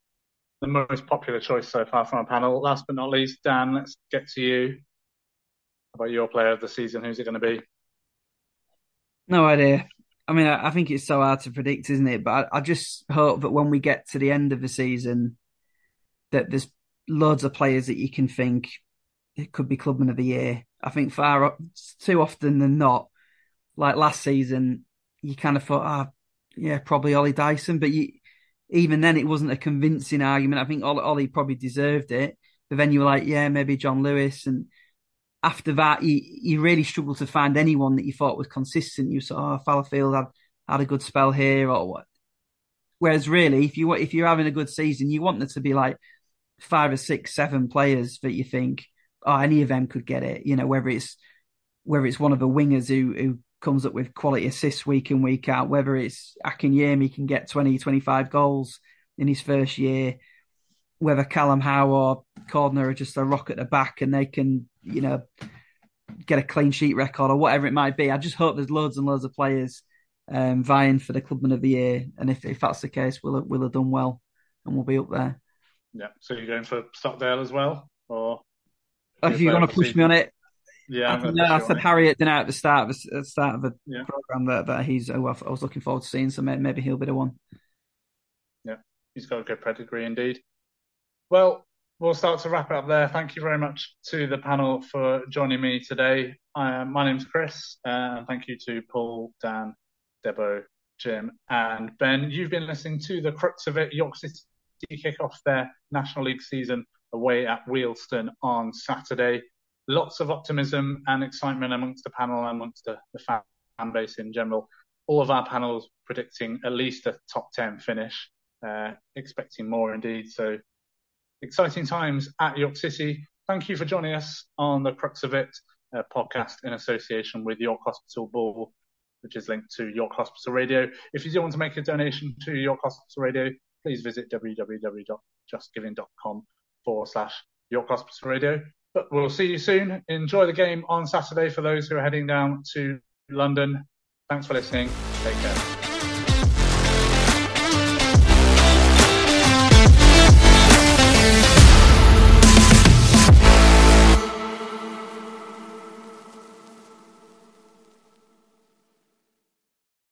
E: the most popular choice so far from our panel. Last but not least, Dan, let's get to you. How about your player of the season? Who's it going to be?
F: No idea. I mean, I, I think it's so hard to predict, isn't it? But I, I, just hope that when we get to the end of the season, that there's loads of players that you can think it could be clubman of the year. I think far too often than not, like last season, you kind of thought, ah, oh, yeah, probably Ollie Dyson. But you, even then, it wasn't a convincing argument. I think Ollie, Ollie probably deserved it. But then you were like, yeah, maybe John Lewis. And after that, you, you really struggled to find anyone that you thought was consistent. You saw, oh, Fallowfield had, had a good spell here or what. Whereas really, if you if you're having a good season, you want there to be like five or six, seven players that you think, oh, any of them could get it. You know, whether it's whether it's one of the wingers who who comes up with quality assists week in, week out, whether it's Akinyemi can get 20, 25 goals in his first year, whether Callum Howe or Cordner are just a rock at the back and they can, you know, get a clean sheet record or whatever it might be. I just hope there's loads and loads of players um, vying for the Clubman of the Year, and if, if that's the case, we'll we'll have done well and we'll be up there.
E: Yeah. So you're going for Stockdale as well, or
F: if you're going to push me on it,
E: yeah,
F: I, know, I said Harriet didn't at the start of the, start of the
E: yeah.
F: program that, that he's oh, I was looking forward to seeing, so maybe he'll be the one.
E: Yeah, he's got a good pedigree indeed. Well, we'll start to wrap it up there. Thank you very much to the panel for joining me today. Uh, my name's Chris, uh, and thank you to Paul, Dan, Debo, Jim, and Ben. You've been listening to the crux of it. York City kick off their National League season away at Wealdstone on Saturday. Lots of optimism and excitement amongst the panel and amongst the, the fan base in general. All of our panels predicting at least a top 10 finish, uh, expecting more indeed. So exciting times at York City. Thank you for joining us on the Crux of It podcast in association with York Hospital Ball, which is linked to York Hospital Radio. If you do want to make a donation to York Hospital Radio, please visit www.justgiving.com forward slash York Hospital Radio. But we'll see you soon. Enjoy the game on Saturday for those who are heading down to London. Thanks for listening. Take care.